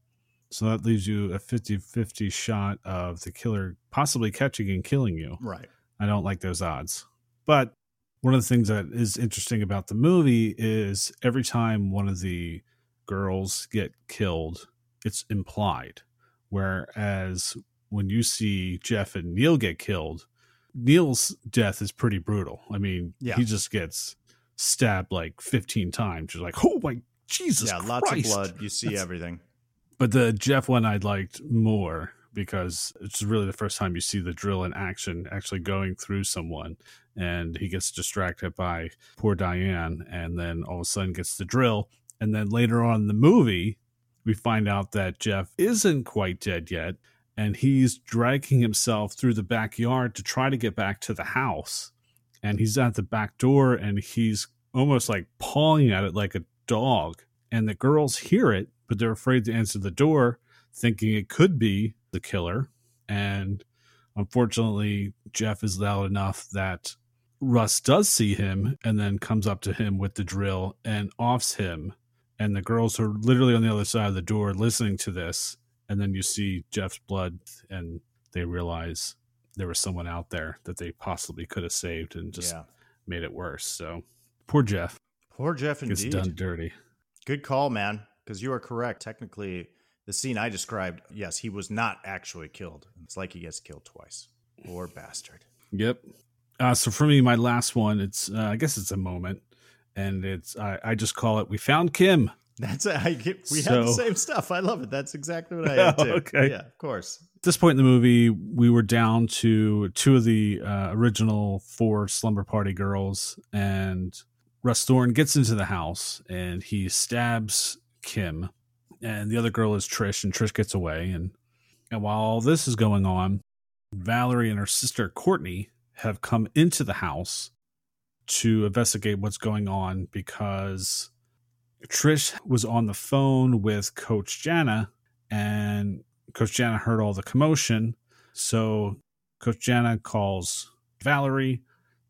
So that leaves you a 50 50 shot of the killer possibly catching and killing you. Right. I don't like those odds. But one of the things that is interesting about the movie is every time one of the girls get killed, it's implied. Whereas when you see Jeff and Neil get killed, Neil's death is pretty brutal. I mean, Yeah. he just gets stabbed like 15 times. You're like, oh my Jesus yeah, Christ. lots of blood. You see That's- everything. But the Jeff one I liked more because it's really the first time you see the drill in action actually going through someone and he gets distracted by poor Diane and then all of a sudden gets the drill. And then later on in the movie we find out that Jeff isn't quite dead yet and he's dragging himself through the backyard to try to get back to the house. And he's at the back door and he's almost like pawing at it like a dog and the girls hear it but they're afraid to answer the door thinking it could be the killer and unfortunately jeff is loud enough that russ does see him and then comes up to him with the drill and offs him and the girls are literally on the other side of the door listening to this and then you see jeff's blood and they realize there was someone out there that they possibly could have saved and just yeah. made it worse so poor jeff Poor Jeff gets indeed. done dirty Good call, man. Because you are correct. Technically, the scene I described, yes, he was not actually killed. It's like he gets killed twice. Poor bastard. Yep. Uh, so for me, my last one, it's uh, I guess it's a moment, and it's I, I just call it. We found Kim. That's I get, we have the same stuff. I love it. That's exactly what I had too. Okay. Yeah, of course. At this point in the movie, we were down to two of the uh, original four slumber party girls, and Russ Thorn gets into the house and he stabs Kim, and the other girl is Trish, and Trish gets away. And and while all this is going on, Valerie and her sister Courtney have come into the house to investigate what's going on because Trish was on the phone with Coach Jana, and Coach Jana heard all the commotion. So Coach Jana calls Valerie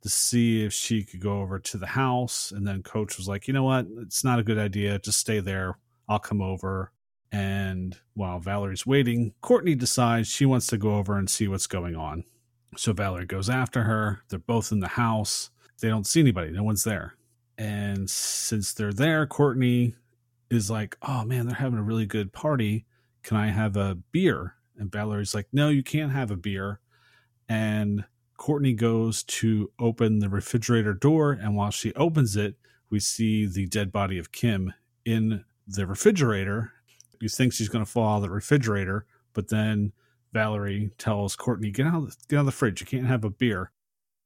to see if she could go over to the house. And then Coach was like, you know what? It's not a good idea. Just stay there. I'll come over. And while Valerie's waiting, Courtney decides she wants to go over and see what's going on. So Valerie goes after her. They're both in the house. They don't see anybody, no one's there. And since they're there, Courtney is like, oh man, they're having a really good party. Can I have a beer? And Valerie's like, no, you can't have a beer. And Courtney goes to open the refrigerator door. And while she opens it, we see the dead body of Kim in the refrigerator. You think she's going to fall out of the refrigerator, but then Valerie tells Courtney, get out, get out of the fridge. You can't have a beer.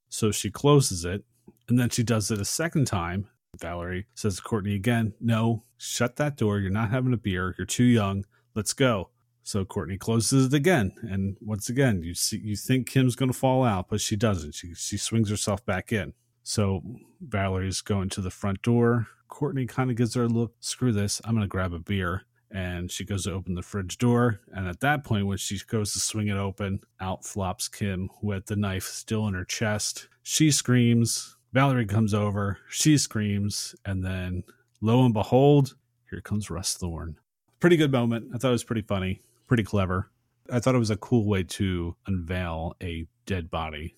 So she closes it. And then she does it a second time. Valerie says to Courtney again, No, shut that door. You're not having a beer. You're too young. Let's go. So Courtney closes it again. And once again, you see you think Kim's gonna fall out, but she doesn't. She she swings herself back in. So Valerie's going to the front door. Courtney kind of gives her a look, screw this, I'm gonna grab a beer. And she goes to open the fridge door. And at that point, when she goes to swing it open, out flops Kim with the knife still in her chest. She screams. Valerie comes over. She screams. And then, lo and behold, here comes Russ Thorn. Pretty good moment. I thought it was pretty funny, pretty clever. I thought it was a cool way to unveil a dead body,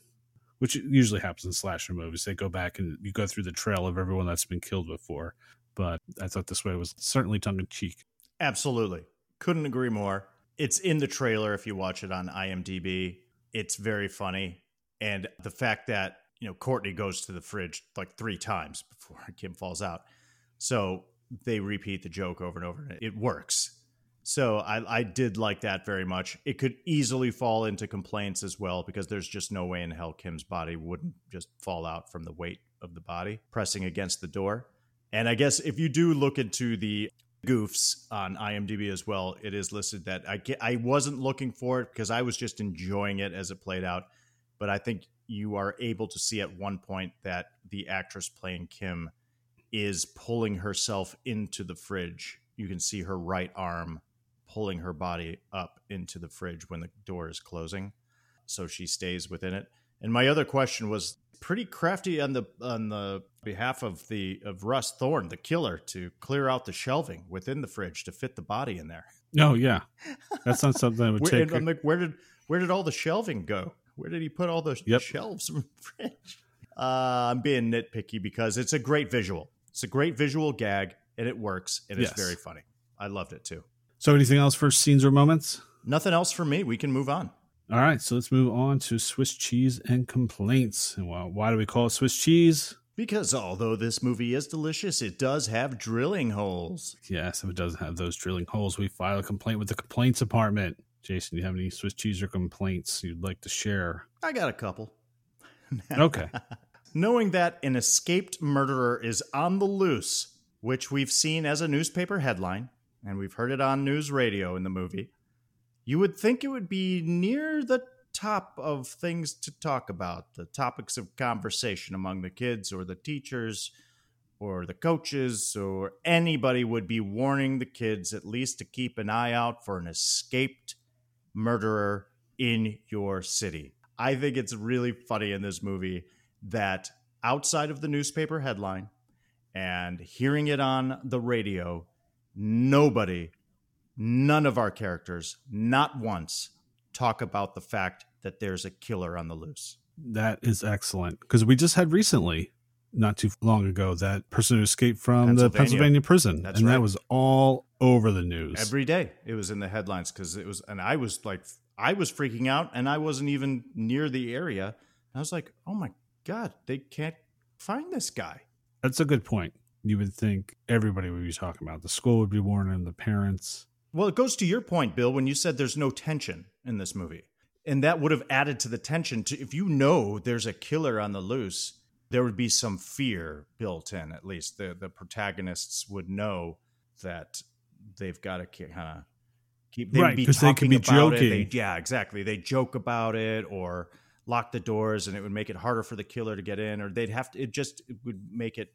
which usually happens in slasher movies. They go back and you go through the trail of everyone that's been killed before. But I thought this way was certainly tongue in cheek. Absolutely. Couldn't agree more. It's in the trailer if you watch it on IMDb. It's very funny. And the fact that, you know, Courtney goes to the fridge like three times before Kim falls out. So they repeat the joke over and over, and it works. So I, I did like that very much. It could easily fall into complaints as well because there's just no way in hell Kim's body wouldn't just fall out from the weight of the body pressing against the door. And I guess if you do look into the goofs on IMDb as well, it is listed that I I wasn't looking for it because I was just enjoying it as it played out. But I think you are able to see at one point that the actress playing Kim is pulling herself into the fridge. You can see her right arm pulling her body up into the fridge when the door is closing. So she stays within it. And my other question was pretty crafty on the on the behalf of the of Russ Thorn, the killer, to clear out the shelving within the fridge to fit the body in there. Oh yeah, that's not something I would where, take. I'm like, where did where did all the shelving go? Where did he put all the Yep. shelves from the fridge? Uh, I'm being nitpicky because it's a great visual. It's a great visual gag, and it works, and it's very funny. I loved it too. So, anything else for scenes or moments? Nothing else for me. We can move on. All right, so let's move on to Swiss cheese and complaints. And well, why do we call it Swiss cheese? Because although this movie is delicious, it does have drilling holes. Yes, if it doesn't have those drilling holes, we file a complaint with the complaints department. Jason, do you have any Swiss cheese or complaints you'd like to share? I got a couple. Okay. Knowing that an escaped murderer is on the loose, which we've seen as a newspaper headline, and we've heard it on news radio in the movie, you would think it would be near the top of things to talk about, the topics of conversation among the kids or the teachers or the coaches or anybody would be warning the kids at least to keep an eye out for an escaped murderer in your city. I think it's really funny in this movie that outside of the newspaper headline and hearing it on the radio, nobody, none of our characters, not once, talk about the fact that there's a killer on the loose. that is excellent because we just had recently, not too long ago, that person who escaped from the Pennsylvania. Pennsylvania prison. That's and right. that was all over the news. Every day it was in the headlines because it was, and I was like, I was freaking out and I wasn't even near the area. I was like, oh my God, they can't find this guy. That's a good point. You would think everybody would be talking about the school would be warning the parents. Well, it goes to your point, Bill, when you said there's no tension in this movie. And that would have added to the tension. To, if you know there's a killer on the loose, there would be some fear built in, at least. The, the protagonists would know that they've got to kind of keep they'd Right, be 'cause they could be joking. They- yeah, exactly. They joke about it or lock the doors and it would make it harder for the killer to get in or they'd have to it just it would make it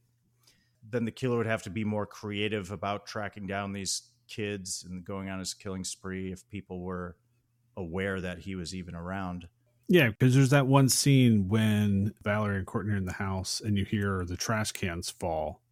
then the killer would have to be more creative about tracking down these kids and going on his killing spree if people were aware that he was even around. Yeah, because there's that one scene when Valerie and Courtney are in the house and you hear the trash cans fall.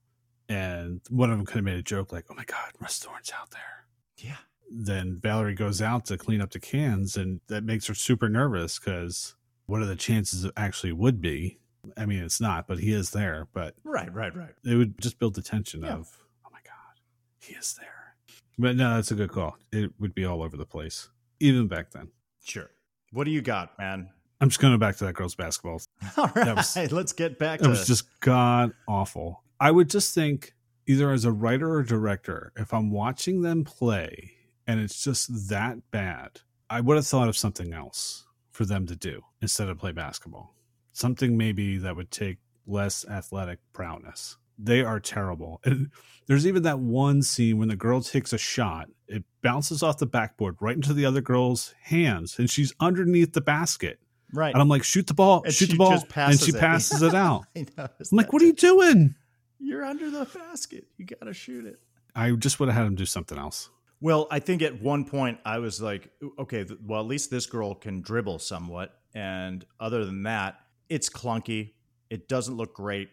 And one of them kind of made a joke like, oh my God, Russ Thorn's out there. Yeah. Then Valerie goes out to clean up the cans and that makes her super nervous because what are the chances it actually would be? I mean, it's not, but he is there. But Right, right, right. it would just build the tension Yeah. of, oh my God, he is there. But no, that's a good call. It would be all over the place, even back then. Sure. What do you got, man? I'm just going back to that girls' basketball All right, was- let's get back to It to was just god awful. I would just think, either as a writer or director, if I'm watching them play and it's just that bad, I would have thought of something else for them to do instead of play basketball. Something maybe that would take less athletic prowess. They are terrible. And there's even that one scene when the girl takes a shot, it bounces off the backboard right into the other girl's hands, and she's underneath the basket. right. And I'm like, shoot the ball, And shoot the ball. And she it. passes it out. I I'm like, what are you doing? You're under the basket. You got to shoot it. I just would have had him do something else. Well, I think at one point I was like, okay, well, at least this girl can dribble somewhat. And other than that, it's clunky. It doesn't look great.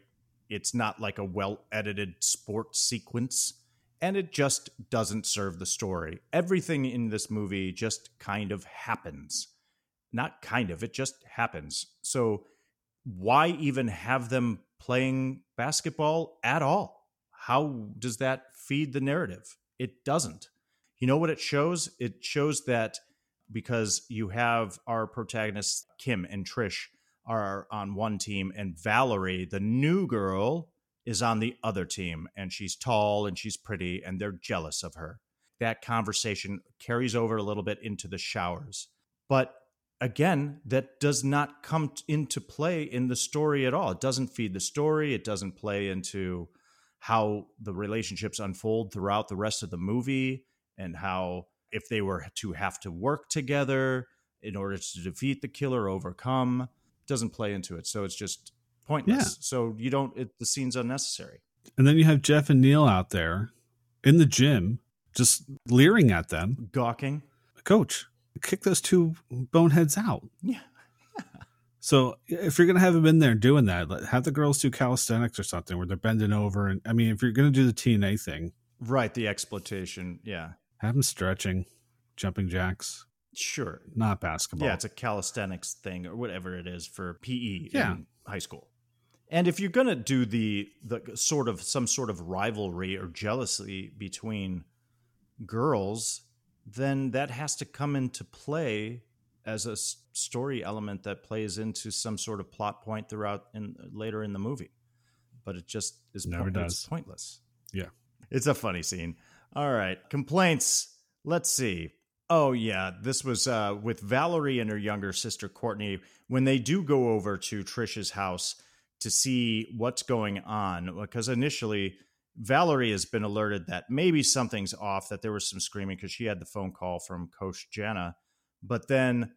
It's not like a well edited sports sequence. And it just doesn't serve the story. Everything in this movie just kind of happens. Not kind of, it just happens. So why even have them playing basketball at all? How does that feed the narrative? It doesn't. You know what it shows? It shows that because you have our protagonists, Kim and Trish, are on one team, and Valerie, the new girl, is on the other team. And she's tall and she's pretty, and they're jealous of her. That conversation carries over a little bit into the showers. But again, that does not come into play in the story at all. It doesn't feed the story, it doesn't play into how the relationships unfold throughout the rest of the movie and how if they were to have to work together in order to defeat the killer overcome doesn't play into it. So it's just pointless. Yeah. so you don't it, the scene's unnecessary. And then you have jeff and neil out there in the gym just leering at them. Gawking. Coach kick those two boneheads out. Yeah. So if you're gonna have them in there doing that, have the girls do calisthenics or something where they're bending over. And I mean, if you're gonna do the TNA thing, right, the exploitation, yeah, have them stretching, jumping jacks. Sure, not basketball. Yeah, it's a calisthenics thing or whatever it is for PE yeah. in high school. And if you're gonna do the the sort of some sort of rivalry or jealousy between girls, then that has to come into play as a story element that plays into some sort of plot point throughout in later in the movie. But it just is never does pointless. Yeah, it's a funny scene. All right, complaints. Let's see. Oh yeah, this was uh, with Valerie and her younger sister Courtney when they do go over to Trisha's house to see what's going on because initially Valerie has been alerted that maybe something's off, that there was some screaming because she had the phone call from Coach Jenna. But then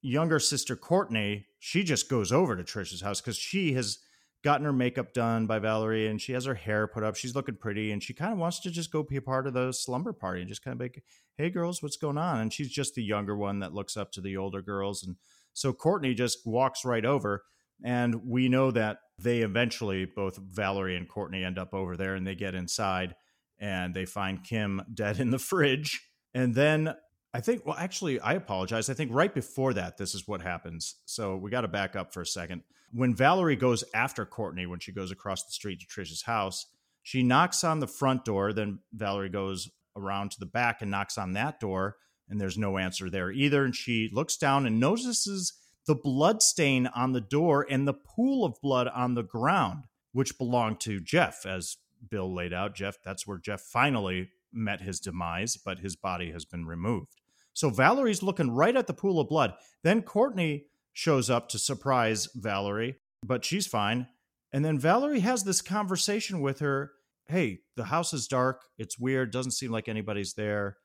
younger sister Courtney, she just goes over to Trisha's house because she has gotten her makeup done by Valerie and she has her hair put up. She's looking pretty and she kind of wants to just go be a part of the slumber party and just kind of like, hey girls, what's going on? And she's just the younger one that looks up to the older girls. And so Courtney just walks right over. And we know that they eventually, both Valerie and Courtney, end up over there and they get inside and they find Kim dead in the fridge. And then I think, well, actually, I apologize. I think right before that, this is what happens. So we got to back up for a second. When Valerie goes after Courtney, when she goes across the street to Trisha's house, she knocks on the front door. Then Valerie goes around to the back and knocks on that door, and there's no answer there either. And she looks down and notices the blood stain on the door and the pool of blood on the ground, which belonged to Jeff, as Bill laid out. Jeff, that's where Jeff finally met his demise, but his body has been removed. So Valerie's looking right at the pool of blood. Then Courtney shows up to surprise Valerie, but she's fine. And then Valerie has this conversation with her Hey, the house is dark. It's weird. Doesn't seem like anybody's there.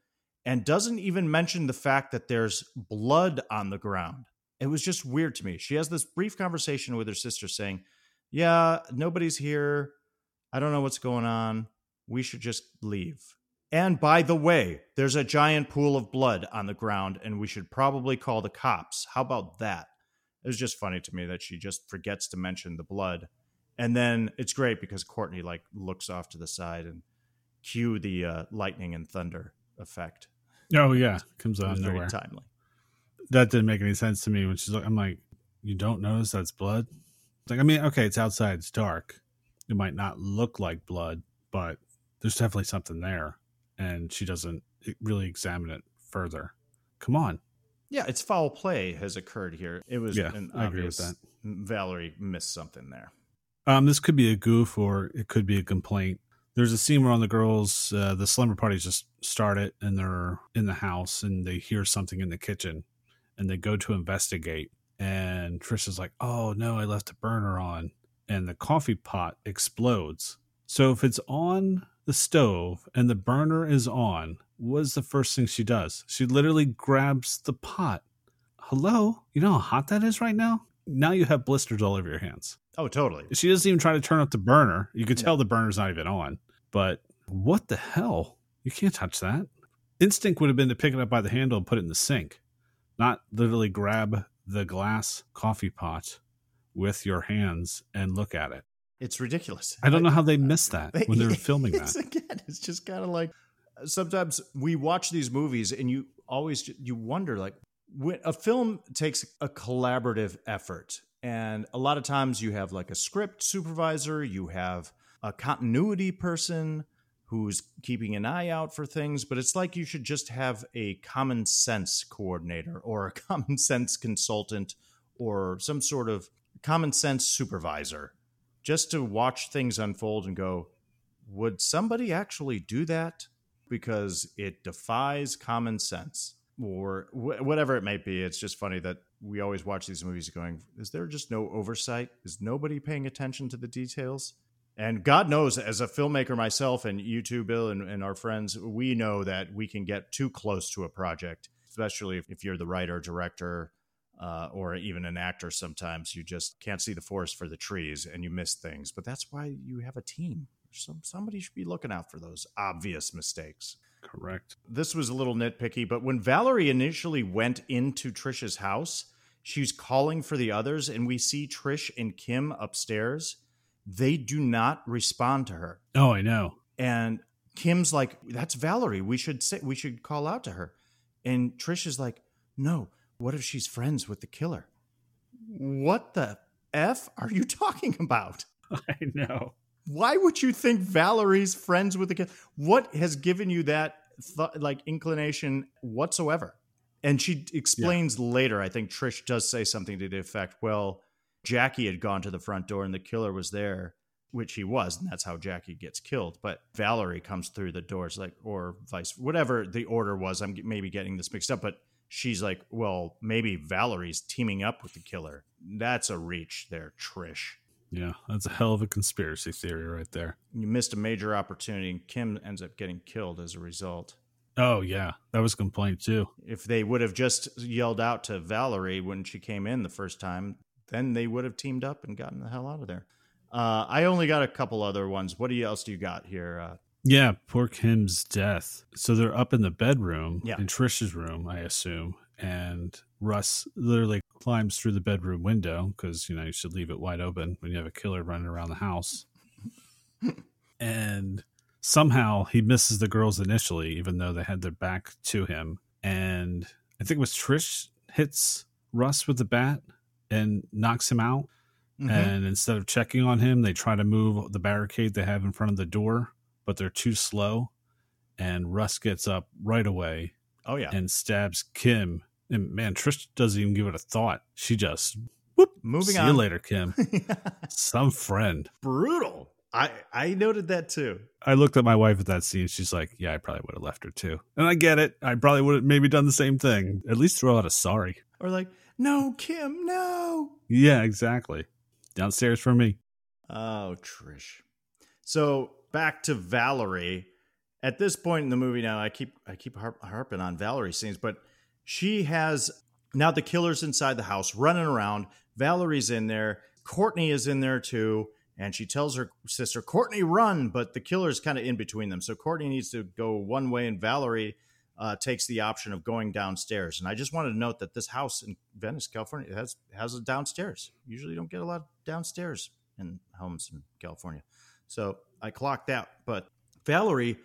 And doesn't even mention the fact that there's blood on the ground. It was just weird to me. She has this brief conversation with her sister saying, Yeah, nobody's here. I don't know what's going on. We should just leave. And by the way, there's a giant pool of blood on the ground, and we should probably call the cops. How about that? It was just funny to me that she just forgets to mention the blood. And then it's great because Courtney like looks off to the side and cue the uh, lightning and thunder effect. Oh yeah, comes out nowhere. timely. That didn't make any sense to me when she's like, I'm like, you don't notice that's blood? Like, I mean, okay, it's outside, it's dark. It might not look like blood, but there's definitely something there and she doesn't really examine it further. Come on. Yeah, it's foul play has occurred here. It was yeah, I agree with that. Valerie missed something there. Um, this could be a goof or it could be a complaint. There's a scene where on the girls, uh, the slumber party just started and they're in the house and they hear something in the kitchen and they go to investigate. And Trish is like, "Oh no, I left the burner on," and the coffee pot explodes. So if it's on the stove and the burner is on, what's the first thing she does? She literally grabs the pot. Hello? You know how hot that is right now? Now you have blisters all over your hands. Oh, totally. She doesn't even try to turn up the burner. You could tell the burner's not even on. But what the hell? You can't touch that. Instinct would have been to pick it up by the handle and put it in the sink, not literally grab the glass coffee pot with your hands and look at it. It's ridiculous. I don't know how they missed that they, when they were filming that. Again, it's just kind of like sometimes we watch these movies and you always you wonder like when a film takes a collaborative effort and a lot of times you have like a script supervisor, you have a continuity person who's keeping an eye out for things, but it's like you should just have a common sense coordinator or a common sense consultant or some sort of common sense supervisor just to watch things unfold and go, would somebody actually do that? Because it defies common sense or wh- whatever it might be. It's just funny that we always watch these movies going, is there just no oversight? Is nobody paying attention to the details? And God knows, as a filmmaker myself, and you too, Bill, and, and our friends, we know that we can get too close to a project, especially if, if you're the writer, director, uh, or even an actor. Sometimes you just can't see the forest for the trees and you miss things. But that's why you have a team. Some, somebody should be looking out for those obvious mistakes. Correct. This was a little nitpicky, but when Valerie initially went into Trisha's house, she's calling for the others, and we see Trish and Kim upstairs they do not respond to her. Oh, I know. And Kim's like, "That's Valerie. We should say we should call out to her." And Trish is like, "No. What if she's friends with the killer?" What the f are you talking about? I know. Why would you think Valerie's friends with the killer? What has given you that th- like inclination whatsoever? And she explains yeah. later. I think Trish does say something to the effect, "Well." Jackie had gone to the front door and the killer was there, which he was, and that's how Jackie gets killed. But Valerie comes through the doors, like, or vice, whatever the order was. I'm maybe getting this mixed up, but she's like, well, maybe Valerie's teaming up with the killer. That's a reach there, Trish. Yeah, that's a hell of a conspiracy theory right there. You missed a major opportunity, and Kim ends up getting killed as a result. Oh yeah, that was a complaint too. If they would have just yelled out to Valerie when she came in the first time, then they would have teamed up and gotten the hell out of there. Uh, I only got a couple other ones. What else do you got here? Uh, yeah, poor Kim's death. So they're up in the bedroom, yeah. in Trish's room, I assume, and Russ literally climbs through the bedroom window because you know you should leave it wide open when you have a killer running around the house. and somehow he misses the girls initially, even though they had their back to him. And I think it was Trish hits Russ with the bat and knocks him out. Mm-hmm. And instead of checking on him, they try to move the barricade they have in front of the door, but they're too slow. And Russ gets up right away. Oh, yeah. And stabs Kim. And man, Trish doesn't even give it a thought. She just whoop, moving see on. See you later, Kim. Some friend. Brutal. I I noted that too. I looked at my wife at that scene. She's like, "Yeah, I probably would have left her too." And I get it. I probably would have maybe done the same thing. At least throw out a sorry. Or like, no, Kim, no. Yeah, exactly. Downstairs for me. Oh, Trish. So back to Valerie. At this point in the movie now, I keep I keep harp, harping on Valerie scenes, but she has now the killer's inside the house running around. Valerie's in there. Courtney is in there too. And she tells her sister, Courtney, run. But the killer's kind of in between them. So Courtney needs to go one way, and Valerie uh, takes the option of going downstairs. And I just wanted to note that this house in Venice, California, has has a downstairs. Usually, you don't get a lot of downstairs in homes in California. So I clocked out. But Valerie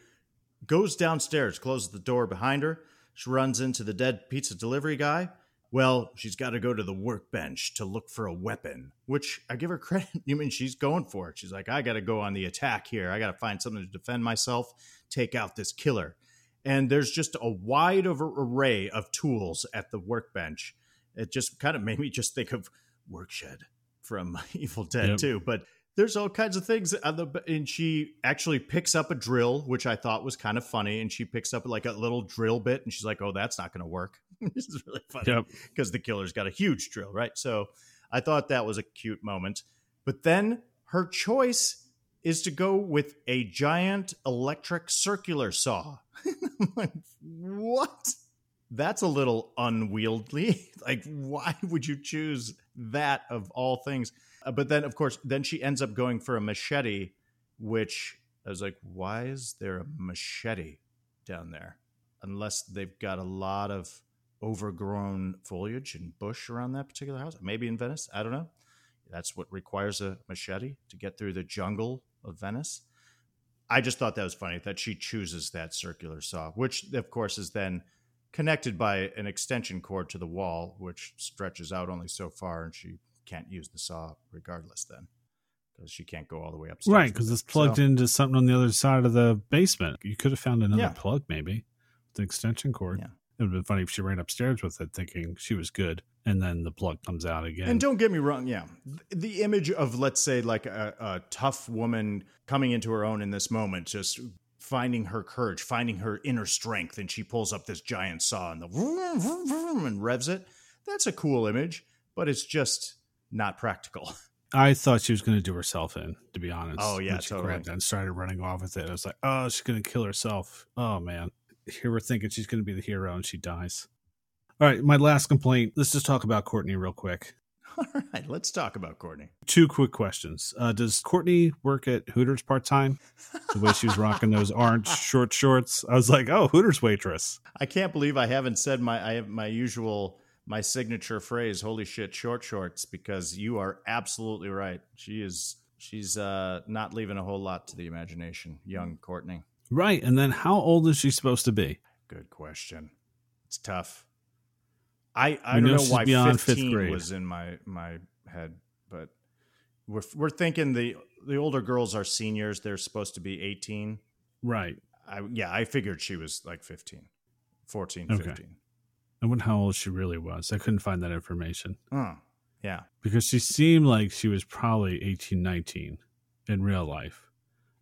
goes downstairs, closes the door behind her. She runs into the dead pizza delivery guy. Well, she's got to go to the workbench to look for a weapon, which I give her credit. You mean she's going for it? She's like, I got to go on the attack here. I got to find something to defend myself, take out this killer and there's just a wide array of tools at the workbench. It just kind of made me just think of Workshed from Evil Dead yep. too. But there's all kinds of things. The, and she actually picks up a drill, which I thought was kind of funny. And she picks up like a little drill bit, and she's like, "Oh, that's not going to work." this is really funny because yep. the killer's got a huge drill, right? So I thought that was a cute moment. But then her choice is to go with a giant electric circular saw. like, what? That's a little unwieldy. like, why would you choose that of all things? Uh, but then, of course, then she ends up going for a machete, which I was like, why is there a machete down there? Unless they've got a lot of overgrown foliage and bush around that particular house. Maybe in Venice. I don't know. That's what requires a machete to get through the jungle of Venice. I just thought that was funny that she chooses that circular saw, which of course is then connected by an extension cord to the wall, which stretches out only so far, and she can't use the saw regardless then because she can't go all the way upstairs. Right, because it's plugged so, into something on the other side of the basement. You could have found another yeah. plug maybe, the extension cord. Yeah. It would have been funny if she ran upstairs with it thinking she was good, and then the plug comes out again. And don't get me wrong, yeah. The image of, let's say, like a, a tough woman coming into her own in this moment, just finding her courage, finding her inner strength, and she pulls up this giant saw and the vroom, vroom, vroom, and revs it. That's a cool image, but it's just not practical. I thought she was going to do herself in, to be honest. Oh, yeah, when she totally. grabbed it and started running off with it. I was like, oh, she's going to kill herself. Oh, man. Here we're thinking she's going to be the hero and she dies. All right, my last complaint. Let's just talk about Courtney real quick. All right, let's talk about Courtney. Two quick questions. Uh, does Courtney work at Hooters part time? The way she was rocking those orange short shorts, I was like, "Oh, Hooters waitress." I can't believe I haven't said my I have my usual my signature phrase, holy shit, short shorts, because you are absolutely right. She is she's uh not leaving a whole lot to the imagination, young Courtney. Right, and then how old is she supposed to be? Good question. It's tough. I I don't know why beyond fifth 15 grade. was in my my head, but we're we're thinking the the older girls are seniors. They're supposed to be 18. Right. I yeah, I figured she was like 15. 14, Okay. 15. I wonder how old she really was. I couldn't find that information Oh, yeah. because she seemed like she was probably 18, 19 in real life.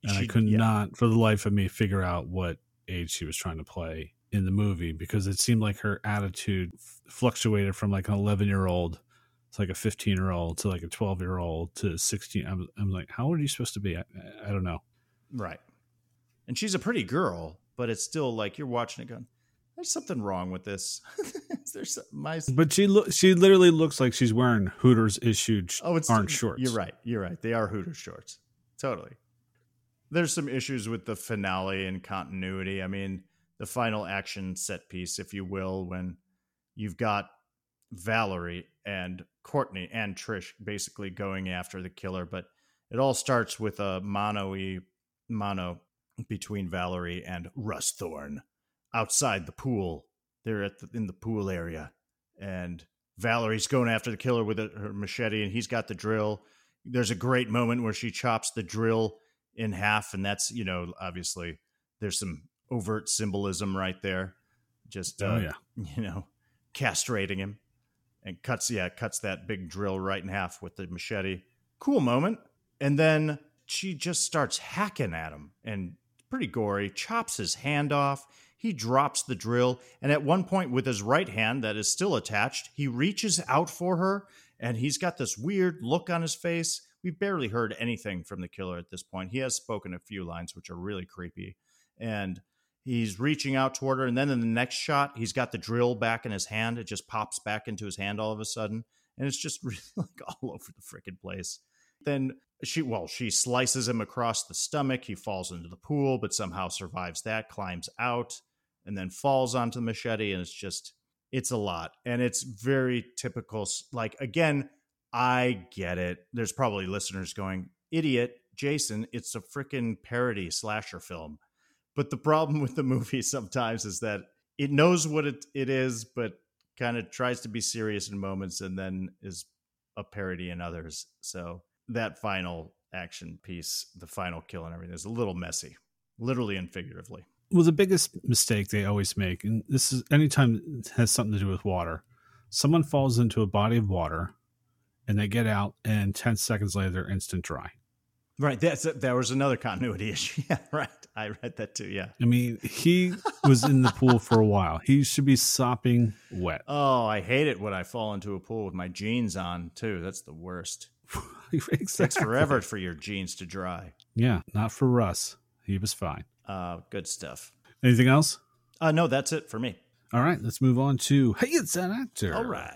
And I could yeah. not, for the life of me, figure out what age she was trying to play in the movie because it seemed like her attitude f- fluctuated from like an 11 year old to like a 15 year old to like a 12 year old to 16. I'm, I'm like, how old are you supposed to be? I, I don't know. Right. And she's a pretty girl, but it's still like you're watching it going, there's something wrong with this. there's my But she look, she literally looks like she's wearing Hooters issued oh, it's orange shorts. You're right. You're right. They are Hooters shorts. Totally. There's some issues with the finale and continuity. I mean, the final action set piece, if you will, when you've got Valerie and Courtney and Trish basically going after the killer, but it all starts with a mono mono between Valerie and Russ Thorn outside the pool. They're at the, in the pool area, and Valerie's going after the killer with her machete, and he's got the drill. There's a great moment where she chops the drill in half, and that's you know obviously there's some overt symbolism right there. Just uh, Oh, yeah. you know, castrating him and cuts yeah cuts that big drill right in half with the machete. Cool moment, and then she just starts hacking at him and pretty gory. Chops his hand off. He drops the drill, and at one point, with his right hand that is still attached, he reaches out for her, and he's got this weird look on his face. We've barely heard anything from the killer at this point. He has spoken a few lines, which are really creepy, and he's reaching out toward her. And then in the next shot, he's got the drill back in his hand. It just pops back into his hand all of a sudden, and it's just really like all over the freaking place. Then she, well, she slices him across the stomach. He falls into the pool, but somehow survives that, climbs out, and then falls onto the machete. And it's just, it's a lot. And it's very typical. Like, again, I get it. There's probably listeners going, idiot, Jason, it's a freaking parody slasher film. But the problem with the movie sometimes is that it knows what it, it is, but kind of tries to be serious in moments and then is a parody in others. So that final action piece, the final kill and everything is a little messy, literally and figuratively. Well the biggest mistake they always make and this is anytime it has something to do with water someone falls into a body of water and they get out and 10 seconds later they're instant dry Right. That's that was another continuity issue. Yeah, right. I read that too. Yeah. i mean he was in the pool for a while he should be sopping wet Oh, I hate it when I fall into a pool with my jeans on too. That's the worst. It takes forever for your jeans to dry. yeah not for russ he was fine Uh, good stuff. anything else Uh, no, that's it for me. all right let's move on to hey it's an actor All right.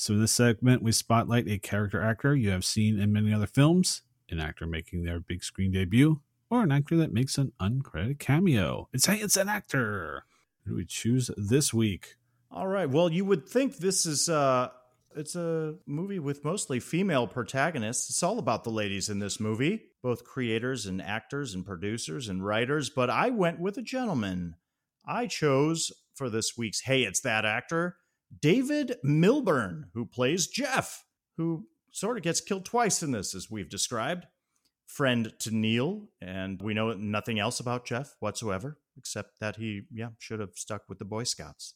So in this segment, we spotlight a character actor you have seen in many other films, an actor making their big screen debut, or an actor that makes an uncredited cameo. It's hey, it's an actor. Who do we choose this week? All right. Well, you would think this is uh it's a movie with mostly female protagonists. It's all about the ladies in this movie, both creators and actors and producers and writers, but I went with a gentleman. I chose for this week's Hey, it's that actor, David Millbern, who plays Jeff, who sort of gets killed twice in this as we've described. Friend to Neil, and we know nothing else about Jeff whatsoever except that he yeah, should have stuck with the Boy Scouts.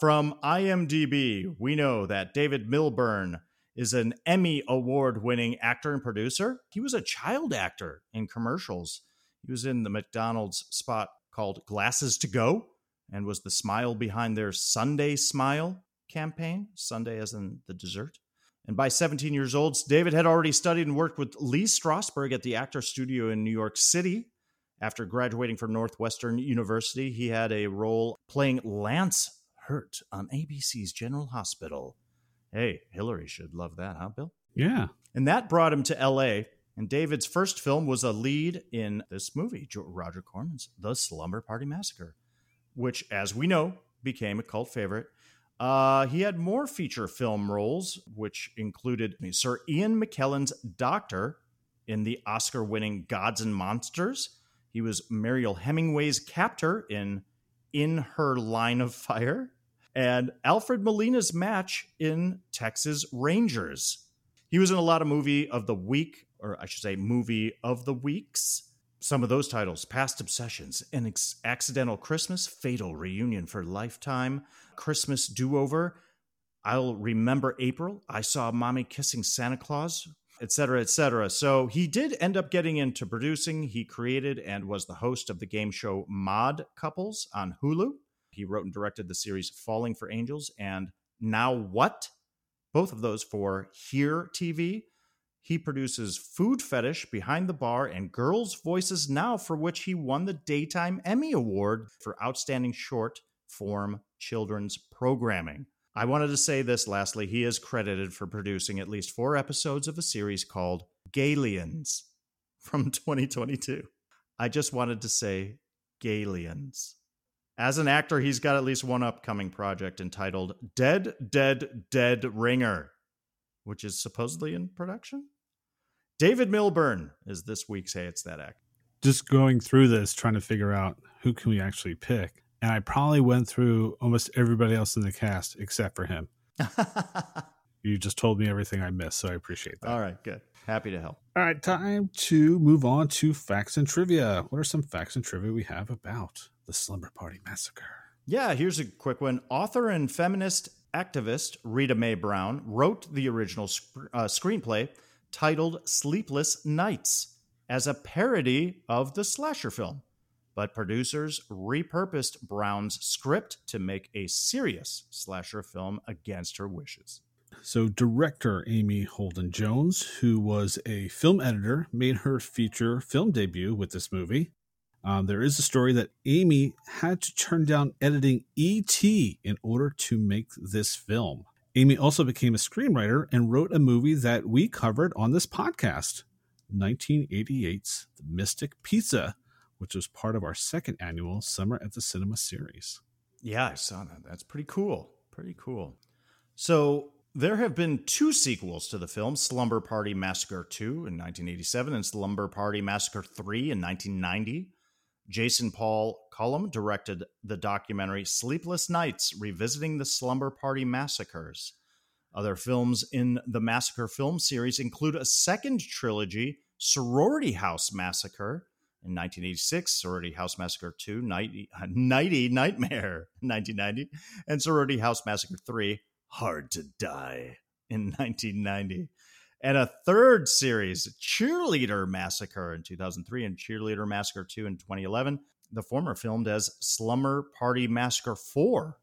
From IMDb, we know that David Millbern is an Emmy award winning actor and producer. He was a child actor in commercials. He was in the McDonald's spot called Glasses to Go and was the smile behind their Sundae Smile campaign, Sundae as in the dessert. And by 17 years old, David had already studied and worked with Lee Strasberg at the Actor Studio in New York City. After graduating from Northwestern University, he had a role playing Lance Hurt on ABC's General Hospital. Hey, Hillary should love that, huh, Bill? Yeah. And that brought him to LA. And David's first film was a lead in this movie, Roger Corman's The Slumber Party Massacre, which, as we know, became a cult favorite. Uh, he had more feature film roles, which included Sir Ian McKellen's Doctor in the Oscar winning Gods and Monsters. He was Mariel Hemingway's captor in In Her Line of Fire and Alfred Molina's match in Texas Rangers. He was in a lot of movie of the week, or I should say, movie of the weeks. Some of those titles Past Obsessions, An Ex- Accidental Christmas, Fatal Reunion for Lifetime, Christmas Do Over, I'll Remember April, I Saw Mommy Kissing Santa Claus, etc., etc. So he did end up getting into producing. He created and was the host of the game show Mod Couples on Hulu. He wrote and directed the series Falling for Angels and Now What? Both of those for Here TV. He produces Food Fetish Behind the Bar and Girls' Voices Now, for which he won the Daytime Emmy Award for Outstanding Short Form Children's Programming. I wanted to say this lastly. He is credited for producing at least four episodes of a series called Galians from 2022. I just wanted to say Galians. As an actor, he's got at least one upcoming project entitled Dead, Dead, Dead Ringer, which is supposedly in production. David Millbern is this week's Hey It's That Act. Just going through this, trying to figure out who can we actually pick. And I probably went through almost everybody else in the cast except for him. you just told me everything I missed, so I appreciate that. All right, good. Happy to help. All right, time to move on to facts and trivia. What are some facts and trivia we have about the Slumber Party Massacre? Yeah, here's a quick one. Author and feminist activist Rita Mae Brown wrote the original sc- uh, screenplay titled Sleepless Nights as a parody of the slasher film. But producers repurposed Brown's script to make a serious slasher film against her wishes. So, director Amy Holden Jones, who was a film editor, made her feature film debut with this movie. Um, there is a story that Amy had to turn down editing E.T. in order to make this film. Amy also became a screenwriter and wrote a movie that we covered on this podcast 1988's The Mystic Pizza, which was part of our second annual Summer at the Cinema series. Yeah, I saw that. That's pretty cool. Pretty cool. So, there have been two sequels to the film Slumber Party Massacre 2 in 1987 and Slumber Party Massacre 3 in 1990. Jason Paul Collum directed the documentary Sleepless Nights Revisiting the Slumber Party Massacres. Other films in the Massacre film series include a second trilogy, Sorority House Massacre in 1986, Sorority House Massacre 2, Nighty, Nighty Nightmare 1990, and Sorority House Massacre 3, Hard to Die in 1990 and a third series, Cheerleader Massacre in 2003 and Cheerleader Massacre 2 in 2011. The former filmed as Slumber Party Massacre 4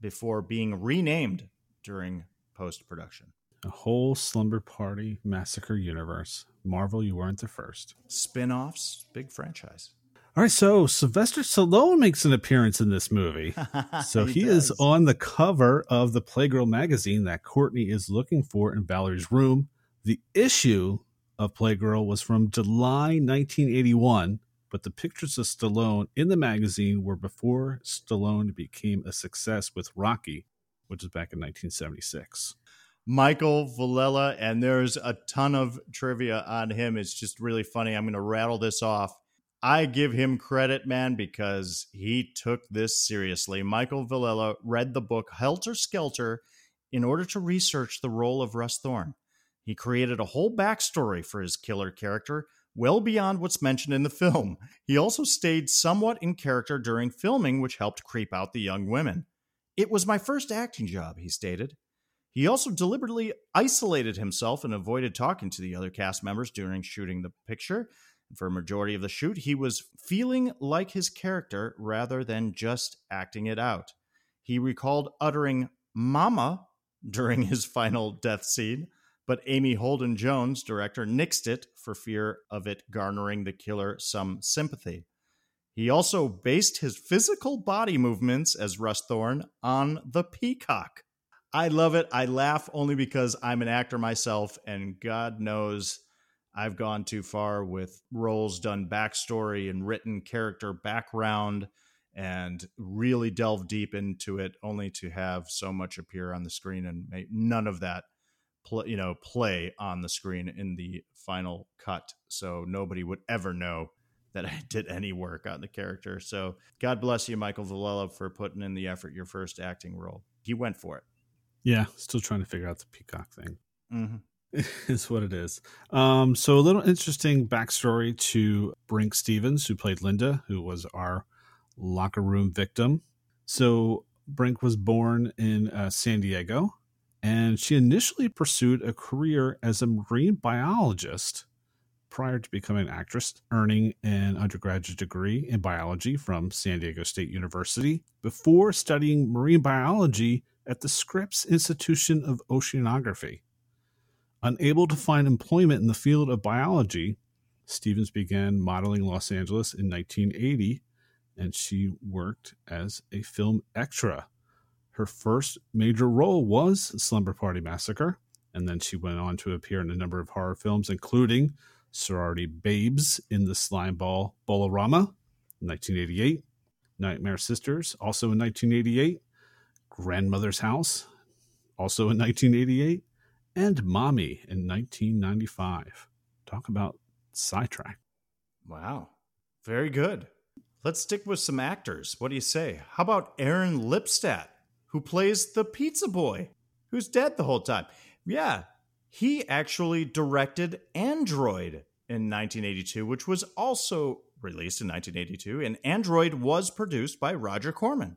before being renamed during post production. A whole Slumber Party Massacre universe. Marvel, you weren't the first. Spin offs, big franchise. All right, so Sylvester Stallone makes an appearance in this movie. So he, he is on the cover of the Playgirl magazine that Courtney is looking for in Valerie's room. The issue of Playgirl was from July 1981, but the pictures of Stallone in the magazine were before Stallone became a success with Rocky, which is back in 1976. Michael Villella, and there's a ton of trivia on him. It's just really funny. I'm going to rattle this off. I give him credit, man, because he took this seriously. Michael Villella read the book Helter Skelter in order to research the role of Russ Thorn. He created a whole backstory for his killer character, well beyond what's mentioned in the film. He also stayed somewhat in character during filming, which helped creep out the young women. It was my first acting job, he stated. He also deliberately isolated himself and avoided talking to the other cast members during shooting the picture. For a majority of the shoot, he was feeling like his character rather than just acting it out. He recalled uttering mama during his final death scene, but Amy Holden Jones, director, nixed it for fear of it garnering the killer some sympathy. He also based his physical body movements as Russ Thorn on the peacock. I love it. I laugh only because I'm an actor myself, and God knows I've gone too far with roles done backstory and written character background and really delve deep into it only to have so much appear on the screen and make none of that play, you know play on the screen in the final cut so nobody would ever know that I did any work on the character. So God bless you, Michael Villella, for putting in the effort your first acting role. He went for it. Yeah, still trying to figure out the peacock thing. Mm-hmm. is what it is. Um, so a little interesting backstory to Brinke Stevens, who played Linda, who was our locker room victim. So Brinke was born in uh, San Diego, and she initially pursued a career as a marine biologist prior to becoming an actress, earning an undergraduate degree in biology from San Diego State University before studying marine biology at the Scripps Institution of Oceanography. Unable to find employment in the field of biology, Stevens began modeling Los Angeles in 1980 and she worked as a film extra. Her first major role was Slumber Party Massacre, and then she went on to appear in a number of horror films, including Sorority Babes in the Slimeball Bowl-O-Rama, 1988, Nightmare Sisters, also in 1988, Grandmother's House, also in 1988, and Mommy in 1995. Talk about sidetrack. Wow. Very good. Let's stick with some actors. What do you say? How about Aaron Lipstadt, who plays the pizza boy, who's dead the whole time? Yeah, he actually directed Android in 1982, which was also released in 1982. And Android was produced by Roger Corman,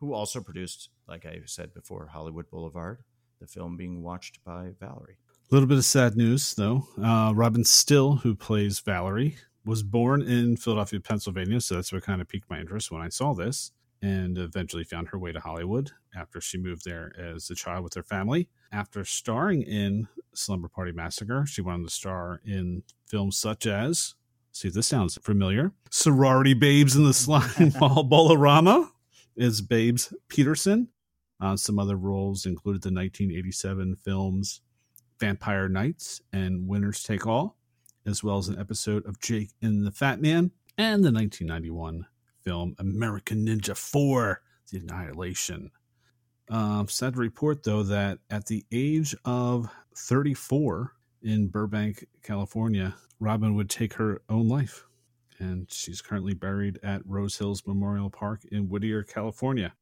who also produced, like I said before, Hollywood Boulevard, the film being watched by Valerie. A little bit of sad news, though. Uh, Robin Stille, who plays Valerie, was born in Philadelphia, Pennsylvania, so that's what kind of piqued my interest when I saw this, and eventually found her way to Hollywood after she moved there as a child with her family. After starring in Slumber Party Massacre, she went on to star in films such as, see if this sounds familiar, Sorority Babes in the Slime Ball Bowl-O-Rama is Babes Peterson. Uh, some other roles included the 1987 films Vampire Knights and Winners Take All as well as an episode of Jake and the Fat Man, and the 1991 film American Ninja 4 The Annihilation. Uh, sad to report, though, that at the age of 34 in Burbank, California, Robin would take her own life. And she's currently buried at Rose Hills Memorial Park in Whittier, California,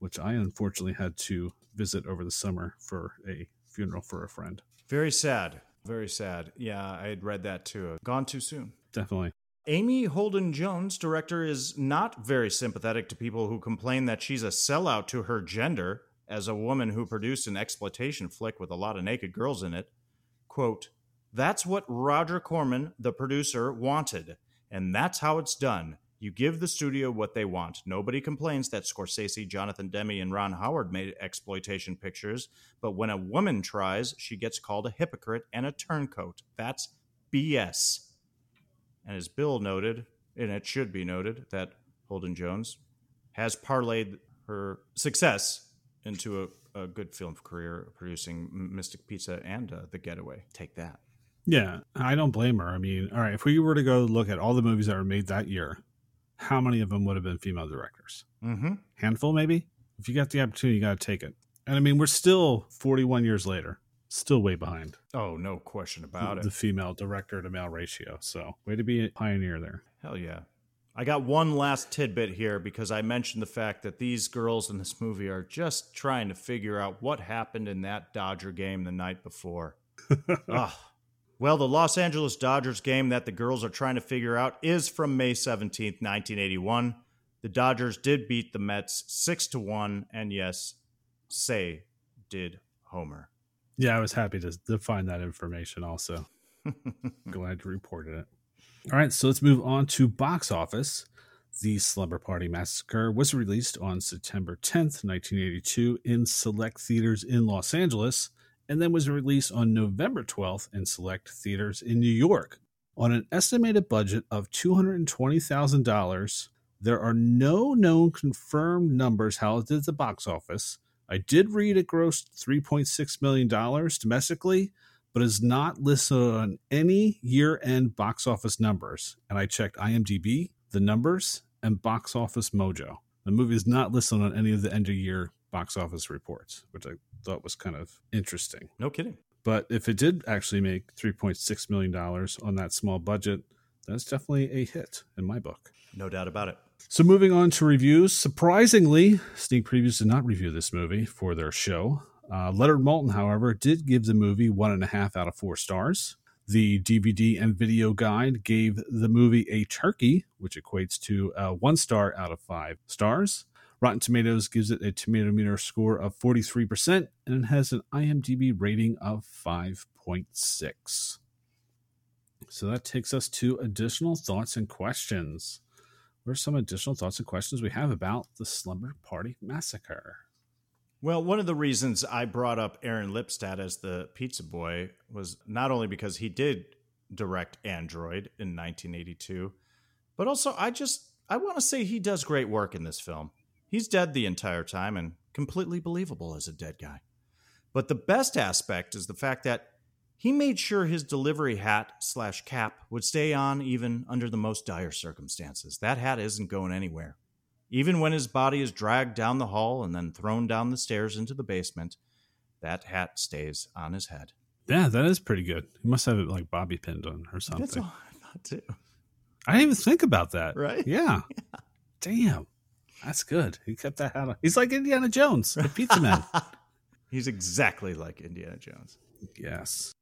which I unfortunately had to visit over the summer for a funeral for a friend. Very sad. Very sad. Yeah, I had read that too. Gone too soon. Definitely. Amy Holden Jones, director, is not very sympathetic to people who complain that she's a sellout to her gender as a woman who produced an exploitation flick with a lot of naked girls in it. Quote, That's what Roger Corman, the producer, wanted, and that's how it's done. You give the studio what they want. Nobody complains that Scorsese, Jonathan Demme, and Ron Howard made exploitation pictures, but when a woman tries, she gets called a hypocrite and a turncoat. That's BS. And as Bill noted, and it should be noted, that Holden Jones has parlayed her success into a, a good film career producing Mystic Pizza and uh, The Getaway. Take that. Yeah, I don't blame her. I mean, all right, if we were to go look at all the movies that were made that year, how many of them would have been female directors? Mm-hmm. Handful, maybe. If you got the opportunity, you got to take it. And I mean, we're still 41 years later, still way behind. Oh, no question about the, it. The female director to male ratio. So, way to be a pioneer there. Hell yeah. I got one last tidbit here because I mentioned the fact that these girls in this movie are just trying to figure out what happened in that Dodger game the night before. Ugh. Well, the Los Angeles Dodgers game that the girls are trying to figure out is from May 17th, 1981. The Dodgers did beat the Mets six to one, and yes, say did Homer. Yeah, I was happy to, to find that information also. Glad you reported it. All right, so let's move on to box office. The Slumber Party Massacre was released on September 10th, 1982, in select theaters in Los Angeles, and then was released on November 12th in select theaters in New York. On an estimated budget of $220,000, there are no known confirmed numbers how it did at the box office. I did read it grossed $3.6 million domestically, but is not listed on any year end box office numbers. And I checked IMDb, the numbers, and Box Office Mojo. The movie is not listed on any of the end of year box office reports, which I thought was kind of interesting. No kidding. But if it did actually make $3.6 million on that small budget, that's definitely a hit in my book. No doubt about it. So, moving on to reviews. Surprisingly, Sneak Previews did not review this movie for their show. Uh, Leonard Maltin, however, did give the movie one and a half out of four stars. The DVD and video guide gave the movie a turkey, which equates to a one star out of five stars. Rotten Tomatoes gives it a tomato meter score of 43%, and it has an IMDb rating of 5.6. So that takes us to additional thoughts and questions. What are some additional thoughts and questions we have about the Slumber Party Massacre? Well, one of the reasons I brought up Aaron Lipstadt as the pizza boy was not only because he did direct Android in 1982, but also I just I want to say he does great work in this film. He's dead the entire time and completely believable as a dead guy. But the best aspect is the fact that he made sure his delivery hat slash cap would stay on even under the most dire circumstances. That hat isn't going anywhere. Even when his body is dragged down the hall and then thrown down the stairs into the basement, that hat stays on his head. Yeah, that is pretty good. He must have it like bobby pinned on or something. That's all I thought too. I didn't even think about that. Right? Yeah. yeah. Damn. That's good. He kept that hat on. He's like Indiana Jones, the pizza man. He's exactly like Indiana Jones. Yes.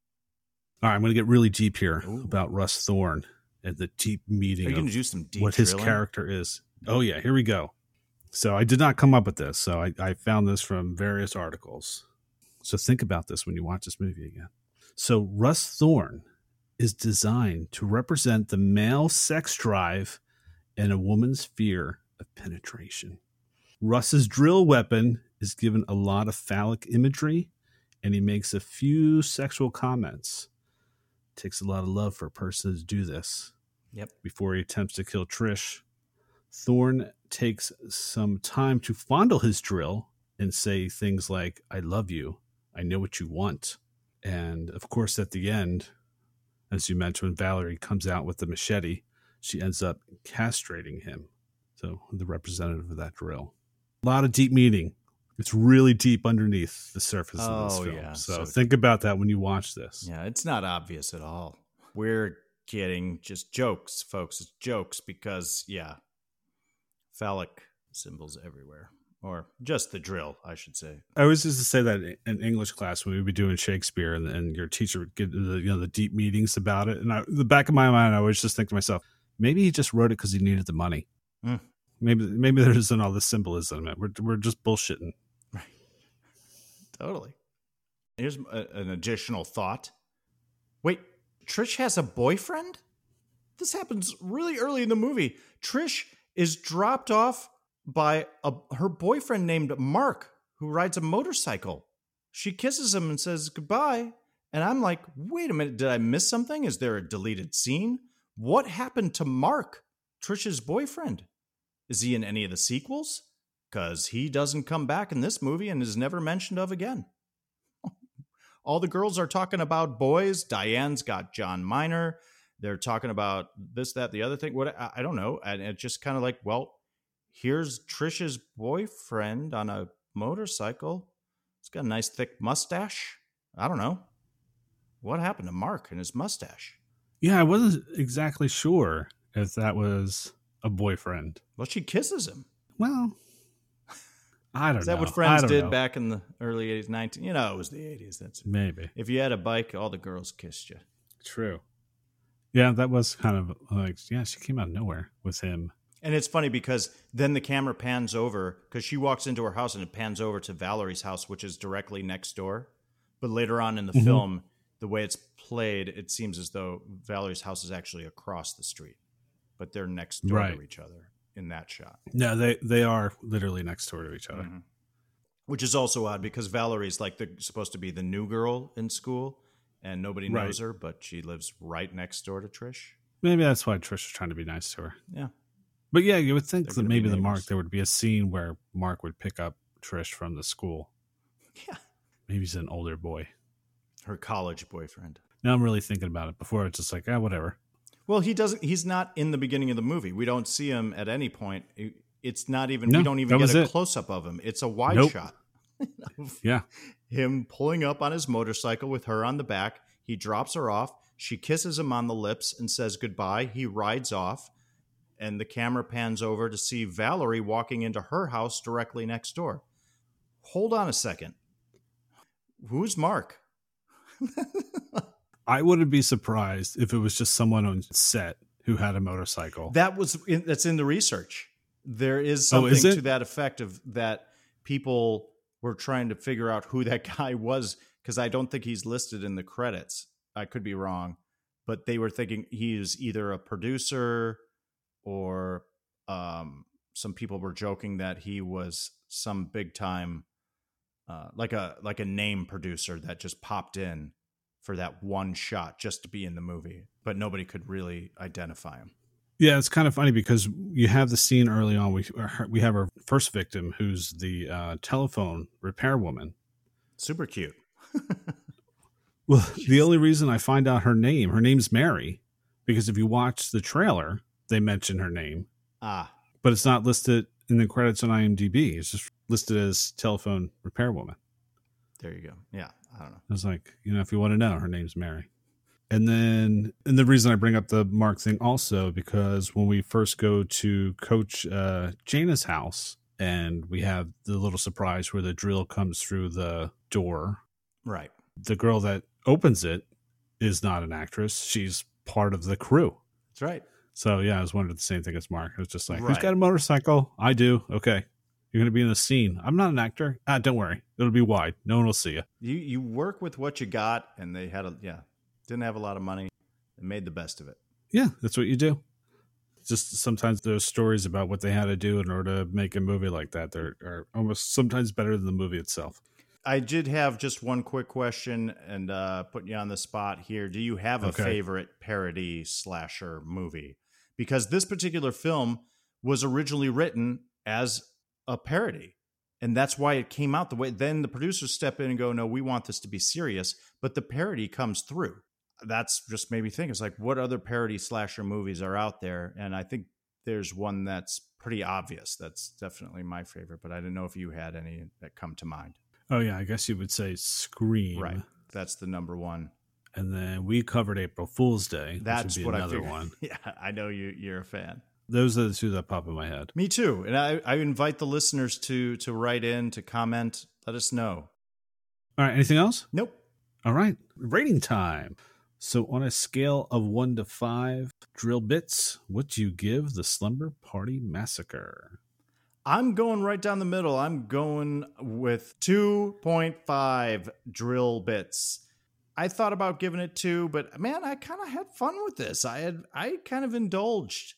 All right, I'm going to get really deep here Ooh. about Russ Thorn and the deep meeting. Are you going to do some deep what drilling? his character is? Oh yeah, here we go. So I did not come up with this. So I, I found this from various articles. So think about this when you watch this movie again. So Russ Thorn is designed to represent the male sex drive and a woman's fear of penetration. Russ's drill weapon is given a lot of phallic imagery and he makes a few sexual comments. It takes a lot of love for a person to do this. Yep. Before he attempts to kill Trish. Thorn takes some time to fondle his drill and say things like, I love you. I know what you want. And of course, at the end, as you mentioned, Valerie comes out with the machete, she ends up castrating him. So, the representative of that drill. A lot of deep meaning. It's really deep underneath the surface oh, of this oh, film. Yeah. So, so, think about that when you watch this. Yeah, it's not obvious at all. We're getting just jokes, folks. It's jokes because, yeah, phallic symbols everywhere or just the drill, I should say. I was just to say that in English class when we'd be doing Shakespeare and, and your teacher would get the, you know the deep meetings about it, and I, the back of my mind, I was just thinking to myself, maybe he just wrote it because he needed the money. Mm. Maybe maybe there isn't all this symbolism. We're we're just bullshitting. Right. Totally. Here's a, an additional thought. Wait, Trish has a boyfriend. This happens really early in the movie. Trish is dropped off by a, her boyfriend named Mark, who rides a motorcycle. She kisses him and says goodbye. And I'm like, wait a minute, did I miss something? Is there a deleted scene? What happened to Mark, Trish's boyfriend? Is he in any of the sequels? Because he doesn't come back in this movie and is never mentioned of again. All the girls are talking about boys. Diane's got John Miner. They're talking about this, that, the other thing. What I, I don't know. And it's just kind of like, well, here's Trisha's boyfriend on a motorcycle. He's got a nice thick mustache. I don't know. What happened to Mark and his mustache? Yeah, I wasn't exactly sure if that was a boyfriend. Well, she kisses him. Well, I don't know. Is that know. what friends did know. back in the early 80s, 19? You know, it was the 80s. That's Maybe. If you had a bike, all the girls kissed you. True. Yeah, that was kind of like yeah, she came out of nowhere with him. And it's funny because then the camera pans over because she walks into her house and it pans over to Valerie's house, which is directly next door. But later on in the Mhm. film, the way it's played, it seems as though Valerie's house is actually across the street, but they're next door Right. to each other in that shot. No, they they are literally next door to each other. Mhm. Which is also odd because Valerie's like the supposed to be the new girl in school, and nobody Right. knows her, but she lives right next door to Trish. Maybe that's why Trish is trying to be nice to her. Yeah, But yeah, you would think They're that maybe the. Mark there would be a scene where Mark would pick up Trish from the school. yeah. Maybe he's an older boy. Her college boyfriend. Now I'm really thinking about it. Before it's just like, ah, whatever. Well, he doesn't. He's not in the beginning of the movie. We don't see him at any point. It's not even. No, we don't even get a close up of him. It's a wide Nope. shot. Yeah. him pulling up on his motorcycle with her on the back. He drops her off. She kisses him on the lips and says goodbye. He rides off, and the camera pans over to see Valerie walking into her house directly next door. Hold on a second. Who's Mark? I wouldn't be surprised if it was just someone on set who had a motorcycle. That was in, that's in the research. There is Oh, something is to that effect of that people were trying to figure out who that guy was because I don't think he's listed in the credits. I could be wrong, but they were thinking he's either a producer or um, some people were joking that he was some big time, uh, like a like a name producer that just popped in for that one shot just to be in the movie, but nobody could really identify him. Yeah, it's kind of funny because you have the scene early on. We we have our first victim, who's the uh, telephone repair woman. Super cute. Well, the only reason I find out her name, her name's Mary, because if you watch the trailer, they mention her name, Ah, but it's not listed in the credits on IMDb. It's just listed as telephone repair woman. there you go. Yeah, I don't know. I was like, you know, if you want to know, her name's Mary. And then, and the reason I bring up the Mark thing also because when we first go to Coach uh, Jana's house, and we have the little surprise where the drill comes through the door, Right. the girl that opens it is not an actress; she's part of the crew. That's right. So yeah, I was wondering the same thing as Mark. I was just like, who's got a motorcycle? I do. Okay, you're going to be in a scene. I'm not an actor. Ah, don't worry, it'll be wide. No one will see you. You you work with what you got, and they had a yeah didn't have a lot of money. They made the best of it. Yeah, that's what you do. Just sometimes there's stories about what they had to do in order to make a movie like that. They're are almost sometimes better than the movie itself. I did have just one quick question, and uh, putting you on the spot here. Do you have a Okay. favorite parody slasher movie? Because this particular film was originally written as a parody, and that's why it came out the way. Then the producers step in and go, "No, we want this to be serious," but the parody comes through. That's just made me think. It's like, what other parody slasher movies are out there? And I think there's one that's pretty obvious. That's definitely my favorite, but I didn't know if you had any that come to mind. Oh yeah, I guess you would say Scream. Right. That's the number one. And then we covered April Fool's Day. That's which would be what I another figured. one. Yeah, I know you. You're a fan. Those are the two that pop in my head. Me too. And I, I invite the listeners to to write in to comment. Let us know. All right, anything else? Nope. All right, rating time. So, on a scale of one to five drill bits, what do you give the Slumber Party Massacre? I'm going right down the middle. I'm going with 2.5 drill bits. I thought about giving it two, but man, I kind of had fun with this. I had I kind of indulged.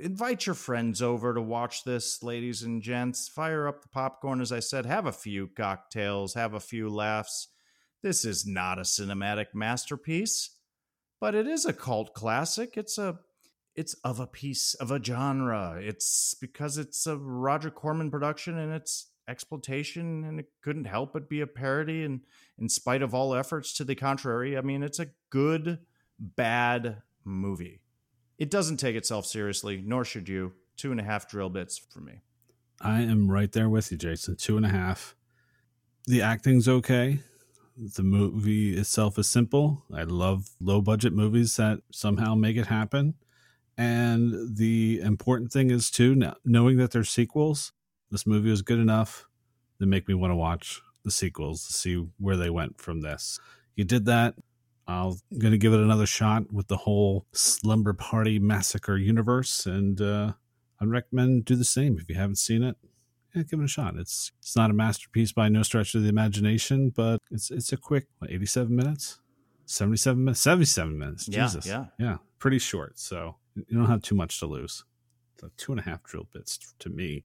Invite your friends over to watch this, ladies and gents. Fire up the popcorn, as I said. Have a few cocktails, have a few laughs. This is not a cinematic masterpiece, but it is a cult classic. It's a it's of a piece of a genre. It's because it's a Roger Corman production and it's exploitation, and it couldn't help but be a parody. And in spite of all efforts to the contrary, I mean, it's a good, bad movie. It doesn't take itself seriously, nor should you. Two and a half drill bits for me. I am right there with you, Jason. Two and a half. The acting's okay. The movie itself is simple. I love low budget movies that somehow make it happen. And the important thing is, too, now, knowing that there's sequels, this movie was good enough to make me want to watch the sequels to see where they went from this. You did that. I'm going to give it another shot with the whole Slumber Party Massacre universe. And uh, I'd recommend do the same if you haven't seen it. Yeah, give it a shot. It's it's not a masterpiece by no stretch of the imagination, but it's it's a quick what, 87 minutes, 77 minutes, 77 minutes. Yeah, Jesus, yeah. yeah, pretty short. So you don't have too much to lose. So two and a half drill bits to me.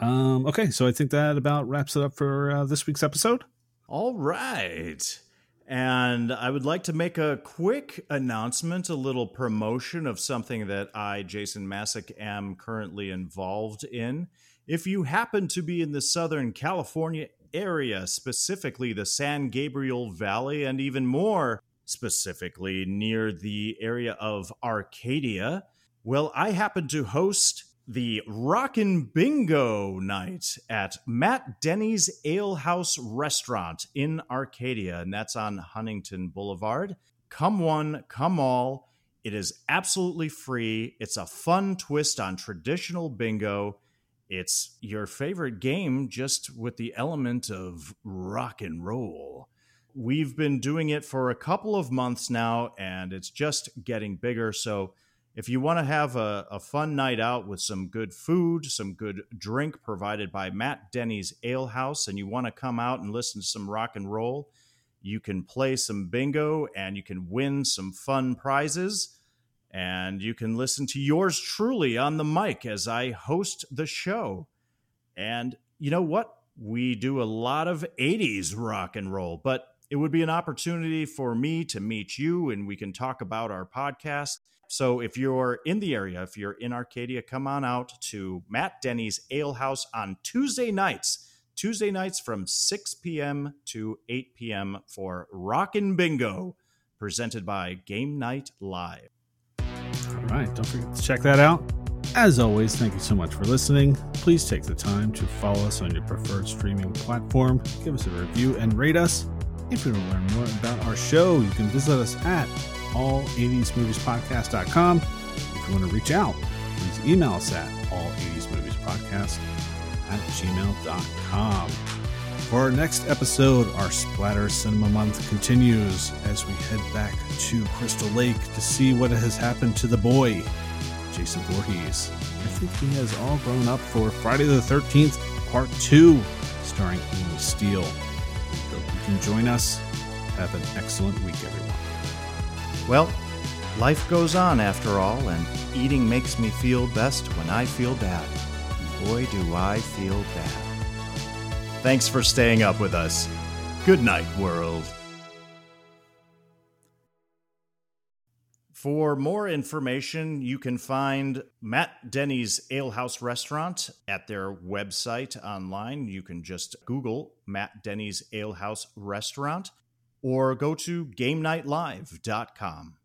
Um, okay, so I think that about wraps it up for uh, this week's episode. All right. And I would like to make a quick announcement, a little promotion of something that I, Jason Masek, am currently involved in. If you happen to be in the Southern California area, specifically the San Gabriel Valley, and even more specifically near the area of Arcadia, well, I happen to host the Rockin' Bingo night at Matt Denny's Ale House Restaurant in Arcadia, and that's on Huntington Boulevard. Come one, come all. It is absolutely free. It's a fun twist on traditional bingo. It's your favorite game, just with the element of rock and roll. We've been doing it for a couple of months now, and it's just getting bigger. So, if you want to have a, a, fun night out with some good food, some good drink provided by Matt Denny's Ale House, and you want to come out and listen to some rock and roll, you can play some bingo and you can win some fun prizes. And you can listen to yours truly on the mic as I host the show. And you know what? We do a lot of 80s rock and roll, but it would be an opportunity for me to meet you and we can talk about our podcast. So if you're in the area, if you're in Arcadia, come on out to Matt Denny's Ale House on Tuesday nights. Tuesday nights from 6 p.m. to 8 p.m. for Rockin' Bingo, presented by Game Night Live. All right, don't forget to check that out. As always, thank you so much for listening. Please take the time to follow us on your preferred streaming platform, give us a review, and rate us. If you want to learn more about our show, you can visit us at all80smoviespodcast.com. If you want to reach out, please email us at all80smoviespodcast at gmail.com. For our next episode, our Splatter Cinema Month continues as we head back to Crystal Lake to see what has happened to the boy, Jason Voorhees. I think he has all grown up for Friday the 13th, Part 2, starring Amy Steele. Hope you can join us. Have an excellent week, everyone. Well, life goes on after all, and eating makes me feel best when I feel bad. Boy, do I feel bad. Thanks for staying up with us. Good night, world. For more information, you can find Matt Denny's Alehouse Restaurant at their website online. You can just Google Matt Denny's Alehouse Restaurant or go to GameNightLive.com.